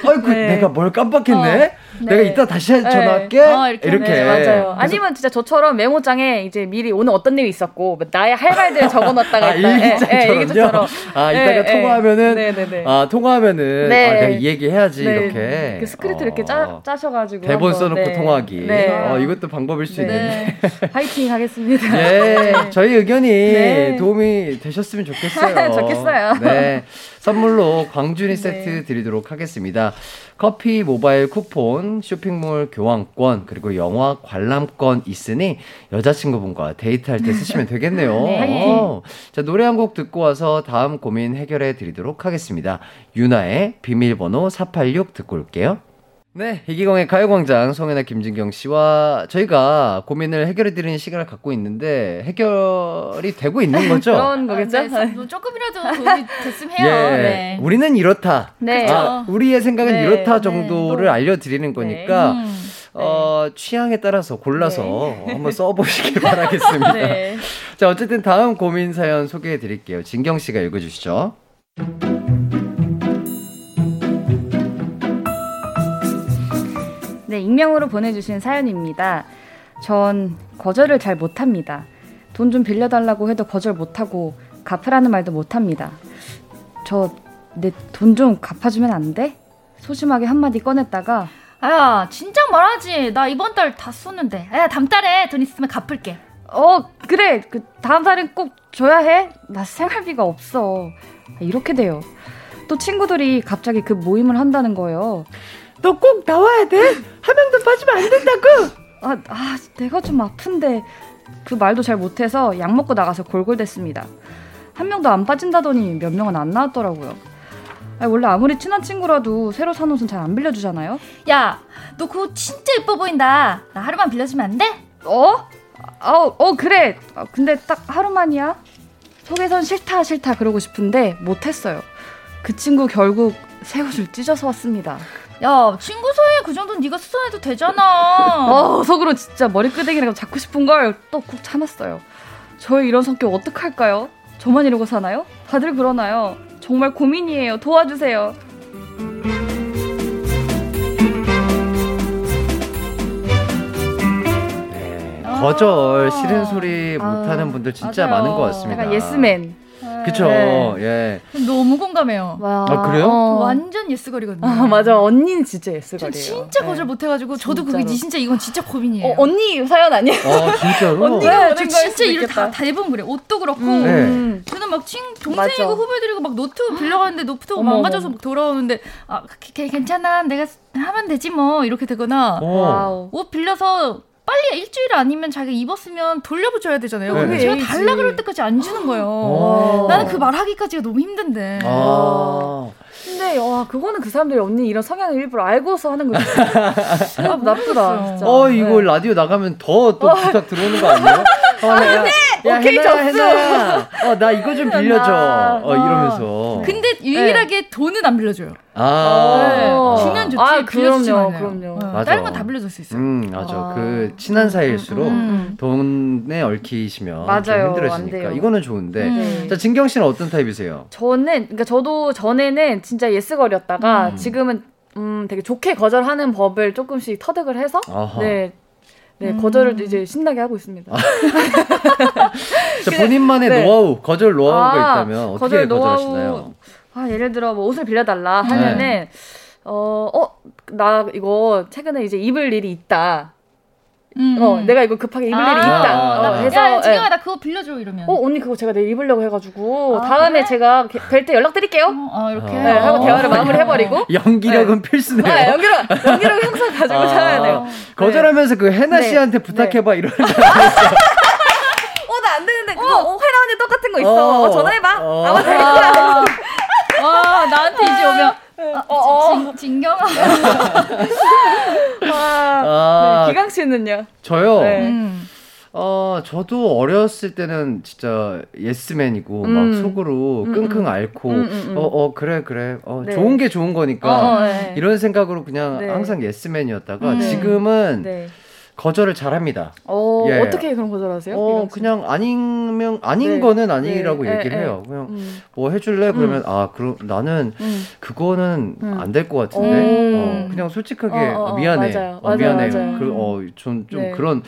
A: 아이고
F: 네.
A: 내가 뭘 깜빡했네. 내가
F: 네.
A: 이따 다시
F: 네.
A: 전화할게.
E: 어, 이렇게.
F: 네, 맞아요. 아니면 진짜 저처럼 메모장에 이제 미리 오늘 어떤 일이 있었고 뭐 나의 할 말들을 적어 놨다가
A: 아,
F: 일단 예, 예.
A: 일기장처럼. 아, 이따가
F: 네, 네.
A: 통화하면은
F: 네, 네, 네.
A: 아, 통화하면은
F: 네.
A: 아, 내가 이 얘기 해야지
F: 네.
A: 이렇게.
F: 그 스크립트
A: 어.
F: 이렇게 짜, 짜셔가지고
A: 대본 써놓고
F: 네.
A: 통화하기.
F: 네.
A: 어, 이것도 방법일 수 있는데. [laughs]
F: 네. 파이팅 하겠습니다.
A: 예, 저희 의견이 [laughs]
F: 네.
A: 도움이 되셨으면 좋겠어요. [laughs]
F: 좋겠어요.
A: 네. 선물로 광준이
F: 네.
A: 세트 드리도록 하겠습니다. 커피 모바일 쿠폰, 쇼핑몰 교환권, 그리고 영화 관람권 있으니 여자친구분과 데이트할 때 쓰시면 되겠네요. [laughs]
F: 네.
A: 어. 자, 노래 한 곡 듣고 와서 다음 고민 해결해 드리도록 하겠습니다. 유나의 비밀번호 486 듣고 올게요. 네, 이기광의 가요광장 송혜나 김진경 씨와 저희가 고민을 해결해드리는 시간을 갖고 있는데 해결이 되고 있는 거죠? [laughs]
F: 그런 거겠죠?
E: 네, 좀- 뭐 조금이라도 도움이 됐으면 해요.
A: 예,
E: 네.
A: 우리는 이렇다.
F: 네.
A: 아, 우리의 생각은
F: 네,
A: 이렇다
F: 네.
A: 정도를 알려드리는 거니까
E: 음.
A: 어, 취향에 따라서 골라서 [laughs] 한번 써보시길 바라겠습니다.
F: 네. [laughs]
A: 자, 어쨌든 다음 고민 사연 소개해 드릴게요. 진경 씨가 읽어주시죠.
F: 네, 익명으로 보내주신 사연입니다. 전 거절을 잘 못합니다. 돈 좀 빌려달라고 해도 거절 못하고 갚으라는 말도 못합니다. 저 내 돈 좀 갚아주면 안 돼? 소심하게 한마디 꺼냈다가
E: 아, 진작 말하지. 나 이번 달 다 쏘는데. 야, 다음 달에 돈 있으면 갚을게.
F: 어 그래 그 다음 달엔 꼭 줘야 해? 나 생활비가 없어. 이렇게 돼요. 또 친구들이 갑자기 그 모임을 한다는 거예요.
A: 너 꼭 나와야 돼? 한 명도 빠지면 안 된다고!
F: 아, 아, 내가 좀 아픈데 그 말도 잘 못해서 약 먹고 나가서 골골댔습니다. 한 명도 안 빠진다더니 몇 명은 안 나왔더라고요. 아니, 원래 아무리 친한 친구라도 새로 산 옷은 잘 안 빌려주잖아요.
E: 야, 너 그거 진짜 예뻐 보인다. 나 하루만 빌려주면 안 돼?
F: 어? 어, 어 그래. 아, 근데 딱 하루만이야. 속에선 싫다 싫다 그러고 싶은데 못했어요. 그 친구 결국 새 옷을 찢어서 왔습니다.
E: 야, 친구 사이에 그 정도는 네가 수선해도 되잖아.
F: 어, 속으로 진짜 머리끄댕이라고 잡고 싶은 걸 또 꾹 참았어요. 저의 이런 성격 어떡할까요? 저만 이러고 사나요? 다들 그러나요? 정말 고민이에요. 도와주세요.
A: 네,
E: 아.
A: 거절, 싫은 소리
F: 아,
A: 못하는 분들 진짜
E: 맞아요.
A: 많은 것 같습니다.
F: 약간 예스맨.
A: 그쵸,
F: 네.
A: 예.
E: 너무 공감해요.
F: 와,
A: 아, 그래요?
E: 저
F: 어.
E: 완전 yes girl이거든요.
F: 아, 맞아. 언니는 진짜
E: 전
F: yes girl이에요.
E: 진짜
F: 네.
E: 거절 못해가지고 저도 그게
F: 진짜로.
E: 진짜 이건 진짜 고민이에요.
F: 어, 언니 사연 아니야?
A: 아, 진짜로?
F: 언니가
E: 네, 진짜 이런
F: 있겠다.
E: 다 대부분 그래. 옷도 그렇고.
F: 음.
E: 저는 막 친. 동생이고 후배들이고 막 노트 빌려가는데 노트
F: 어머,
E: 망가져서. 막 돌아오는데 아 그- 그- 괜찮아 내가 하면 되지 뭐 이렇게 되거나
A: 어.
F: wow.
E: 옷 빌려서 빨리 일주일 아니면 자기가 입었으면 돌려줘야 되잖아요.
A: 네.
E: 근데 제가
F: 에이지.
E: 달라 그럴 때까지 안 주는 거예요.
A: 어.
E: 나는 그 말하기까지가 너무 힘든데.
A: 아.
F: 근데 와 그거는 그 사람들이 언니 이런 성향을 일부러 알고서 하는 거지. [laughs] 아, 나쁘다.
E: 모르겠어요.
F: 진짜.
A: 어, 이거
F: 네.
A: 라디오 나가면 더 또 부탁 들어오는 거 아니에요? [laughs] 어, 야, 야, 야,
F: 오케이,
A: 해나,
F: 접수.
A: 해나. 어, 나 이거 좀 빌려줘.
F: 아,
A: 어, 이러면서.
E: 근데 유일하게 돈은 안 빌려줘요.
A: 아.
E: 네.
F: 어.
E: 주면 좋지.
F: 아,
E: 빌려주지만
F: 그럼요. 그럼요.
E: 어,
A: 맞아.
E: 다른 건 다 빌려줄 수 있어요.
A: 음, 맞아.
F: 아.
A: 그 친한 사이일수록
E: 음.
A: 돈에 얽히시면
F: 맞아요.
A: 힘들어지니까. 이거는 좋은데.
E: 음.
A: 자, 진경 씨는 어떤 타입이세요?
F: 저는 그러니까 저도 전에는 진짜 예스거리였다가
A: 음.
F: 지금은 음 되게 좋게 거절하는 법을 조금씩 터득을 해서
A: 아하.
F: 네. 네,
E: 음.
F: 거절을 이제 신나게 하고 있습니다. [laughs]
A: 자, 본인만의
F: 네.
A: 노하우, 거절 노하우가
F: 아,
A: 있다면 어떻게
F: 거절 노하우.
A: 거절하시나요?
F: 아, 예를 들어 뭐 옷을 빌려달라 하면은
A: 네.
F: 어, 어, 나 이거 최근에 이제 입을 일이 있다.
E: 음,
F: 어,
E: 음.
F: 내가 이거 급하게 입을
E: 아,
F: 일이 있다.
A: 아,
F: 어,
A: 아,
F: 해서
E: 야,
F: 예.
E: 진경아 나 그거 빌려줘 이러면.
F: 어, 언니 그거 제가 내일 입으려고 해가지고
E: 아,
F: 다음에
E: 그래?
F: 제가 뵐때 연락드릴게요.
E: 어, 어, 이렇게
A: 어.
F: 네, 하고
E: 어.
F: 대화를 마무리 해버리고.
A: 연기력은 필수네요.
F: 아, 연기력, 연기력 항상 가지고
A: 아.
F: 살아야 돼요.
A: 거절하면서 그 해나
F: 네.
A: 씨한테 부탁해봐 [laughs] 이러는 거
F: 어, 나안 되는데 그거 어, 회라 언니 똑같은 거 있어.
A: 어.
F: 어, 전화해봐.
A: 어.
F: 아마 될 거야.
E: 아, 아, 나한테 이제 오면
F: 어, 어.
E: 진, 진경아. [laughs]
F: 아,
A: 아,
F: 네, 기강 씨는요?
A: 저요.
F: 네.
E: 음.
A: 어, 저도 어렸을 때는 진짜 예스맨이고
F: 음.
A: 막 속으로
F: 음,
A: 끙끙
F: 음.
A: 앓고
F: 음, 음, 음.
A: 어, 어, 그래, 그래. 어,
F: 네.
A: 좋은 게 좋은 거니까
F: 어, 어, 네.
A: 이런 생각으로 그냥
F: 네.
A: 항상 예스맨이었다가
E: 음.
A: 지금은
F: 네.
A: 거절을 잘 합니다.
F: 어,
A: 예.
F: 어떻게 그럼 거절하세요?
A: 어? 그냥 아니면 아닌
F: 네.
A: 거는 아니라고
F: 네.
A: 얘기를
F: 에, 에.
A: 해요. 그냥
F: 음.
A: 뭐 해줄래? 그러면 아, 그럼 나는
F: 음.
A: 그거는
F: 음.
A: 안될 것 같은데.
F: 음.
A: 어, 그냥 솔직하게
F: 어, 어,
A: 어,
F: 어,
A: 미안해.
F: 맞아요.
A: 어, 미안해.
F: 맞아요.
A: 그, 어, 좀, 좀
F: 네.
A: 그런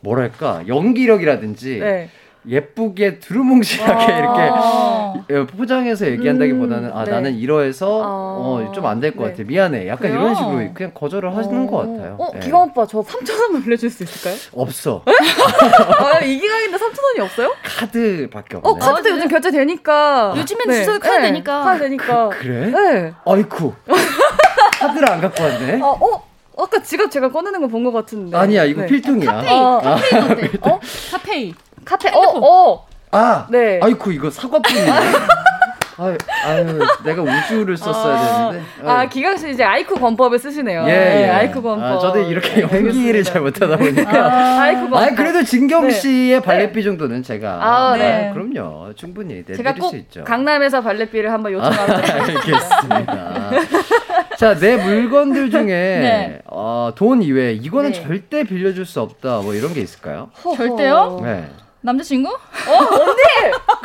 A: 뭐랄까 연기력이라든지
F: 네.
A: 예쁘게 두루뭉실하게
F: 아.
A: 이렇게
E: 어.
A: 예, 포장해서 얘기한다기보다는 아
F: 네.
A: 나는 이러해서
F: 아.
A: 어, 좀 안 될것
F: 네.
A: 같아 미안해 약간
E: 그래요?
A: 이런 식으로 그냥 거절을 하시는 것 같아요
F: 어,
A: 예.
F: 기강 오빠 저 3천 원 빌려줄 수 있을까요?
A: 없어
F: 아, 이기강인데 3천 원이 없어요?
A: 카드밖에 없네
F: 어, 카드도 요즘 결제 되니까.
E: 요즘엔 주소도 카드 되니까.
F: 카드 되니까.
A: 그 래?
F: 네.
A: 아이쿠 [laughs] 카드를 안 갖고 왔네
F: 아, 어? 아까 지갑 제가 꺼내는 거 본 것 같은데.
A: 아니야 이거
F: 네.
A: 필통이야
E: 카페인, [laughs]
F: 어.
E: 카페인 어때? 어? 카페인.
F: 카페, 어, 어.
A: 아
F: 네.
A: 아이쿠 이거 사과뿐이네 [laughs] 아유, 아유 내가 우주를 썼어야
F: 아,
A: 되는데
F: 아,
A: 아유.
F: 기강 씨 이제 아이쿠 권법을 쓰시네요.
A: 예,
F: 네,
A: 예.
F: 아이쿠 권법.
A: 아, 저도 이렇게
F: 네,
A: 연기를. 잘 못하다 보니까.
F: 아, 아이쿠 권법.
A: 아, 그래도 진경
F: 네.
A: 씨의 발레비 정도는 제가.
F: 아,
E: 네.
A: 그럼요. 충분히
F: 제가 꼭
A: 수 있죠.
F: 강남에서 발레비를 한번
A: 아,
F: 요청하도록 하겠습니다. [laughs]
A: 알겠습니다. [laughs] 자, 내 물건들 중에
E: 네.
A: 어, 돈 이외에 이거는
F: 네.
A: 절대 빌려줄 수 없다. 뭐 이런 게 있을까요?
E: 절대요?
A: 네.
E: 남자친구?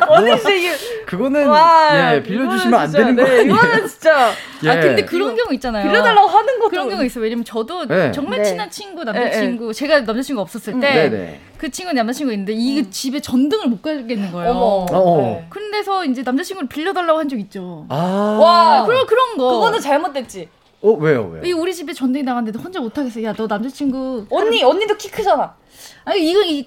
F: 언니 진짜 이게
A: 그거는
F: 와,
A: 예, 빌려주시면 안 되는 거
F: 네,
A: 아니에요?
F: 이거는 진짜
A: 예.
E: 아 근데 그런 경우 있잖아요.
F: 빌려달라고 하는 것도
E: 그런 경우 있어요. 왜냐면 저도
A: 네.
E: 정말
F: 네.
E: 친한 친구, 남자친구, 제가 남자친구 없었을
F: 음.
E: 때,
A: 네네.
E: 그 친구는 남자친구 있는데, 이 집에 전등을 못 가겠는 거예요.
F: 어머.
A: 어, 어.
F: 네.
E: 그런데서 이제 남자친구를 빌려달라고 한 적 있죠.
A: 아.
F: 와,
E: 그런, 그런 거.
F: 그거는 잘못됐지.
A: 어, 왜요, 왜요?
E: 이 우리 집에 전등이 나갔는데 혼자 못 하겠어. 야, 너 남자친구.
F: 언니, 언니도 키 크잖아.
E: 아니, 이거, 이,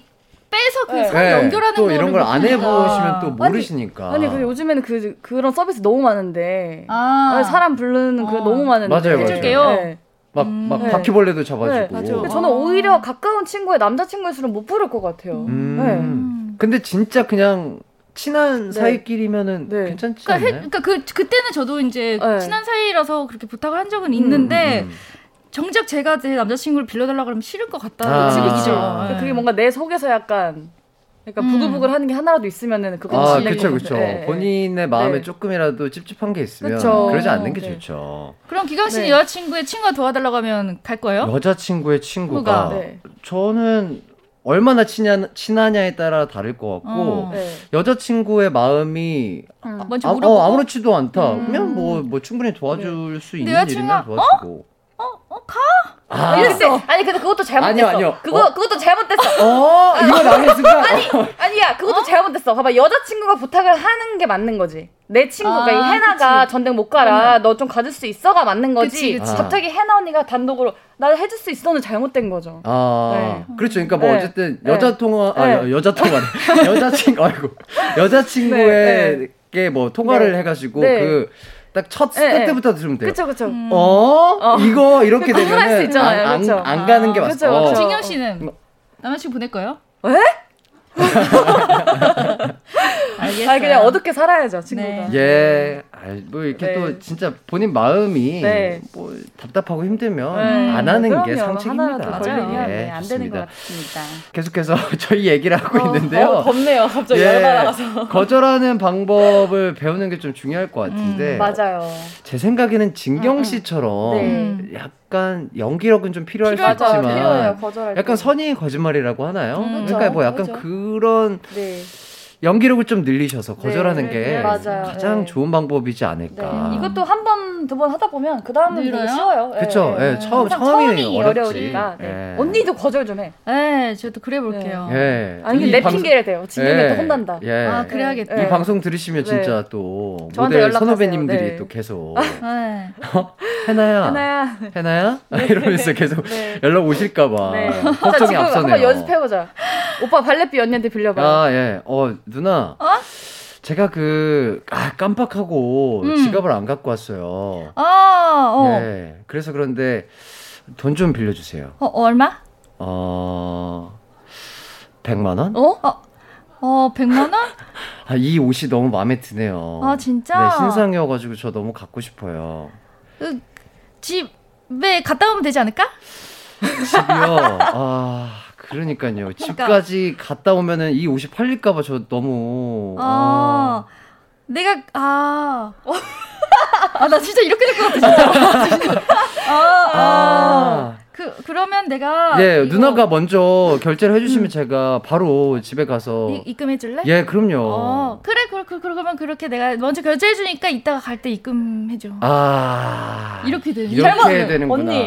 E: 빼서 그
F: 네.
E: 선
A: 네,
E: 연결하는
A: 또
E: 거를
A: 이런 걸못안
E: 하니까.
A: 해보시면 또
F: 아니,
A: 모르시니까.
F: 아니, 그 요즘에는 그, 그런 서비스 너무 많은데.
E: 아,
F: 아, 사람 부르는 그
E: 어.
F: 너무 많은데.
A: 맞아요, 맞아요.
E: 해줄게요.
F: 네.
A: 막, 막
F: 네.
A: 바퀴벌레도 잡아주고.
F: 네, 저는
E: 아.
F: 오히려 가까운 친구의 남자친구일수록 못 부를 것 같아요.
A: 음.
E: 음.
A: 근데 진짜 그냥 친한
F: 네.
A: 사이끼리면은
F: 네.
A: 괜찮지
E: 그러니까, 해,
A: 않나요?
E: 그러니까 그 그때는 저도 이제
F: 네.
E: 친한 사이라서 그렇게 부탁을 한 적은 있는데
A: 음, 음.
E: 정작 제가 제 남자친구를 빌려달라 그러면 싫을 것 같다는
A: 아.
E: 네.
F: 그게 뭔가 내 속에서 약간 약간
E: 음.
F: 부글부글 하는 게 하나라도 있으면은 그건
A: 아,
F: 이건
A: 그쵸.
F: 네, 네.
A: 본인의 마음에
F: 네.
A: 조금이라도 찝찝한 게 있으면
F: 그쵸.
A: 그러지 않는 게
F: 네.
A: 좋죠.
E: 그럼 기강 씨는
F: 네.
E: 여자친구의 친구가 도와달라고 하면 갈 거예요?
A: 여자친구의 친구가.
F: 네.
A: 저는 얼마나 친하, 친하냐에 따라 다를 것 같고
E: 어.
F: 네.
A: 여자친구의 마음이
F: 음.
A: 아,
E: 어,
A: 아무렇지도 않다.
E: 음.
A: 그러면 뭐, 뭐 충분히 도와줄 수 있는
E: 여자친구가,
A: 일이면 도와주고.
E: 어, 어, 가?
A: 아,
F: 근데, 아니 근데 그것도 잘못됐어.
A: 아니요, 아니요.
F: 그거
A: 어?
F: 그것도 잘못됐어.
A: 어, 이거 나는 순간. 어.
F: 아니야, 그것도 잘못됐어. 봐봐, 여자친구가 부탁을 하는 게 맞는 거지. 내 친구가
E: 아,
F: 이 해나가
E: 그치.
F: 전등 못 가라. 너 좀 가질 수 있어가 맞는 거지.
E: 그치,
A: 그치.
F: 갑자기 해나 언니가 단독으로 나 해줄 수 있어는 잘못된 거죠.
A: 아, 그렇죠. 그러니까 뭐
F: 네.
A: 어쨌든
F: 네.
A: 여자 통화, 아,
F: 네.
A: 여- 여자 통화래. 여자친구, 아이고. 여자친구에게 뭐 통화를
F: 네.
A: 해가지고
F: 네.
A: 그 딱첫
F: 네, 네.
A: 그때부터 들으면 돼요.
F: 그쵸, 그쵸.
E: 음.
A: 어?
F: 어.
A: 이거 이렇게 되면
F: 흥분할 수 있잖아요,
A: 안,
F: 그쵸?
A: 안, 안 가는 게
E: 아,
A: 맞어.
F: 그쵸,
A: 어.
F: 그쵸.
E: 진경 씨는 남자친구 보낼 거예요?
F: 에? [laughs]
E: 알겠어요.
F: 아 그냥 어둡게 살아야죠, 친구가.
E: 네.
A: 예, 아, 뭐 이렇게
F: 네.
A: 또 진짜 본인 마음이
F: 네.
A: 뭐 답답하고 힘들면
F: 네.
A: 안 하는 게. 상책입니다. 예,
F: 네, 안 되는. 것 같습니다.
A: 계속해서 [laughs] 저희 얘기를 하고 있는데요.
F: 어, 덥네요. 갑자기
A: 예,
F: 열받아가서. [laughs]
A: 거절하는 방법을 배우는 게 좀 중요할 것 같은데
F: 음, 맞아요.
A: 제 생각에는 진경
F: 음, 음.
A: 씨처럼
F: 네.
A: 약간 연기력은 좀 필요할
E: 수것
F: 맞아요.
A: 있지만
F: 필요해요. 거절할
A: 약간
F: 때.
A: 선의의 거짓말이라고 하나요?
E: 음,
A: 그러니까 뭐 약간
F: 그쵸.
A: 그런
F: 네.
A: 연기력을 좀 늘리셔서 거절하는
F: 네,
A: 게
F: 네, 맞아요.
A: 가장
F: 네.
A: 좋은 방법이지
F: 네.
A: 않을까.
F: 이것도 한 번, 두 번 하다 보면 그 다음은 되게? 쉬워요. 예,
A: 그쵸.
F: 예.
A: 예, 처음- 처음이
F: 처음이
A: 어렵지.
F: 어려우니까. 네.
A: 예.
F: 언니도 거절 좀 해.
E: 네, 저도 그래 볼게요.
A: 예.
F: 아니, 내
A: 방송-
F: 핑계를 대요. 진영이
A: 예,
F: 또 혼난다.
A: 예.
E: 아, 그래야겠다.
A: 이
F: 네.
A: 방송 들으시면
F: 네.
A: 진짜 또 모델. 선후배님들이
F: 네.
A: 또 계속 [laughs] [laughs]
E: 네.
A: 해나야,
F: 하나야.
A: 해나야 이러면서 계속
F: 네.
A: 연락 오실까봐
F: 네. 자,
A: 걱정이 앞서네요.
F: 한번 연습해보자. 오빠 발레비 언니한테 빌려봐.
A: 아 예, 어 누나. 제가 그 아, 깜빡하고
E: 음.
A: 지갑을 안 갖고 왔어요.
E: 아, 어.
A: 예. 그래서 그런데 돈 좀 빌려주세요.
E: 어, 얼마?
A: 어, 100만 원?
F: 어?
E: 어, 100만 원? [laughs]
A: 아, 이 옷이 너무 마음에 드네요.
E: 아, 진짜?
A: 네, 신상이어가지고 저 너무 갖고 싶어요.
E: 그, 집에 갔다 오면 되지 않을까?
A: 집이요. 아, 그러니까요. 집까지 갔다 오면은 이 옷이 팔릴까봐 저 너무.
E: 아, 내가 아, 아, 나 진짜 이렇게 될 것 같아 진짜. 아, [laughs]
A: 아.
E: 그 그러면 내가
A: 예,
E: 이거
A: 누나가 먼저 결제를 해주시면 제가 바로 집에 가서.
E: 이- 입금해 줄래?
A: 예, 그럼요.
E: 어, 그래, 그래, 그래, 그러면 그렇게 내가 먼저 결제해 주니까 이따가 갈 때 입금해 줘.
A: 아.
E: 이렇게 되는
A: 이렇게 되는구나.
F: 언니.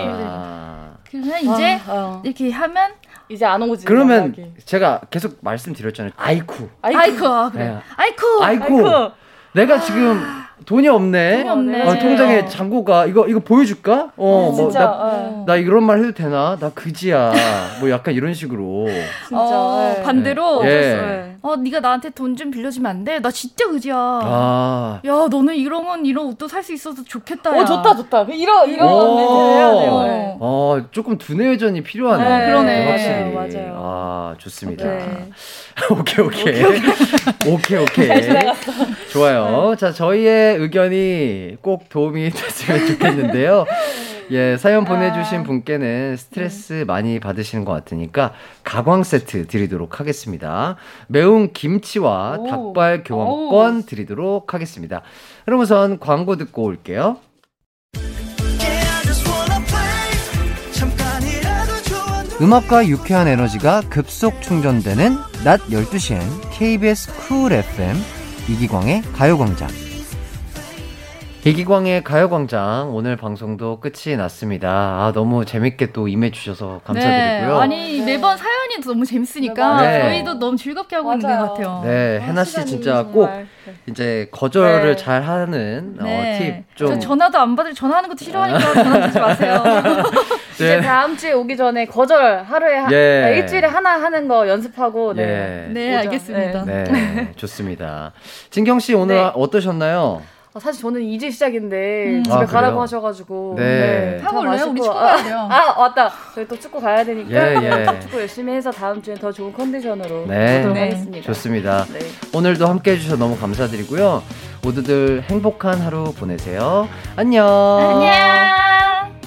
E: 그러면 이제
F: 아, 어.
E: 이렇게 하면
F: 이제 안 오지.
A: 그러면
F: 연락이.
A: 제가 계속 말씀드렸잖아요. 아이쿠.
E: 아이쿠, 아, 그래.
A: 네.
E: 아이쿠.
A: 아이쿠.
F: 아이쿠.
A: 내가 지금 돈이 없네.
E: 돈이 없네.
A: 어, 통장에 잔고가 이거 이거 보여줄까? 어, 뭐
F: 진짜.
A: 나,
F: 어.
A: 나 이런 말 해도 되나? 나 그지야. 뭐 약간 이런 식으로.
F: 진짜.
E: 어,
F: 예.
E: 반대로
A: 예.
F: 네.
E: 어, 네가 나한테 돈 좀 빌려주면 안 돼? 나 진짜 의지야.
A: 아.
E: 야, 너는 이러면 이런 옷도 살 수 있어서 좋겠다. 야.
F: 오 좋다 좋다. 이런 이런
A: 오.
F: 멘트 해야 돼요. 네.
A: 어, 조금 두뇌 회전이 필요하네.
F: 네,
E: 그러네.
A: 확실히.
F: 맞아요.
A: 아, 좋습니다.
F: 네. [laughs]
A: 오케이, 오케이. 오케이, 오케이. [laughs] 좋아요. 자, 저희의 의견이 꼭 도움이 됐으면 좋겠는데요. [laughs] 예, 사연 보내주신 분께는 스트레스 많이 받으시는 것 같으니까 가광 세트 드리도록 하겠습니다. 매운 김치와
F: 오.
A: 닭발 교환권 드리도록 하겠습니다. 그럼 우선 광고 듣고 올게요. 음악과 유쾌한 에너지가 급속 충전되는 낮 12시엔 KBS 쿨 FM 이기광의 가요광장. 이기광의 가요광장 오늘 방송도 끝이 났습니다. 아, 너무 재밌게 또 임해주셔서 감사드리고요.
E: 네. 아니, 매번 사연이 너무 재밌으니까
A: 네.
E: 저희도 너무 즐겁게 하고 있는
F: 맞아요.
E: 것 같아요.
A: 네,
F: 아,
A: 해나 씨
F: 시간이
A: 진짜
F: 정말.
A: 꼭 이제 거절을
F: 네.
A: 잘 하는
E: 네.
A: 어, 팁 좀.
E: 저 전화도 안 받을 전화하는 것도 싫어하니까 전화 주지 마세요. [laughs]
F: 이제
A: 네.
F: 다음 주에 오기 전에 거절 하루에 하,
A: 예.
F: 아, 일주일에 하나 하는 거 연습하고 네.
A: 예.
E: 네. 알겠습니다.
A: 네, 좋습니다. 진경 씨 오늘
F: 네.
A: 어떠셨나요?
F: 아, 사실 저는 이제 시작인데
E: 음.
F: 집에
A: 아,
F: 가라고
A: 그래요?
F: 하셔가지고
A: 네.
E: 하고
F: 참
E: 올래요? 우리 축구
F: 아,
E: 가야 돼요.
F: 아 맞다 저희 또 축구 가야 되니까
A: 예, 예. [laughs]
F: 축구 열심히 해서 다음 주엔 더 좋은 컨디션으로
A: 네.
F: 보도록
E: 네.
F: 하겠습니다.
A: 좋습니다.
F: 네.
A: 오늘도 함께 해주셔서 너무 감사드리고요. 모두들 행복한 하루 보내세요. 안녕.
E: 안녕.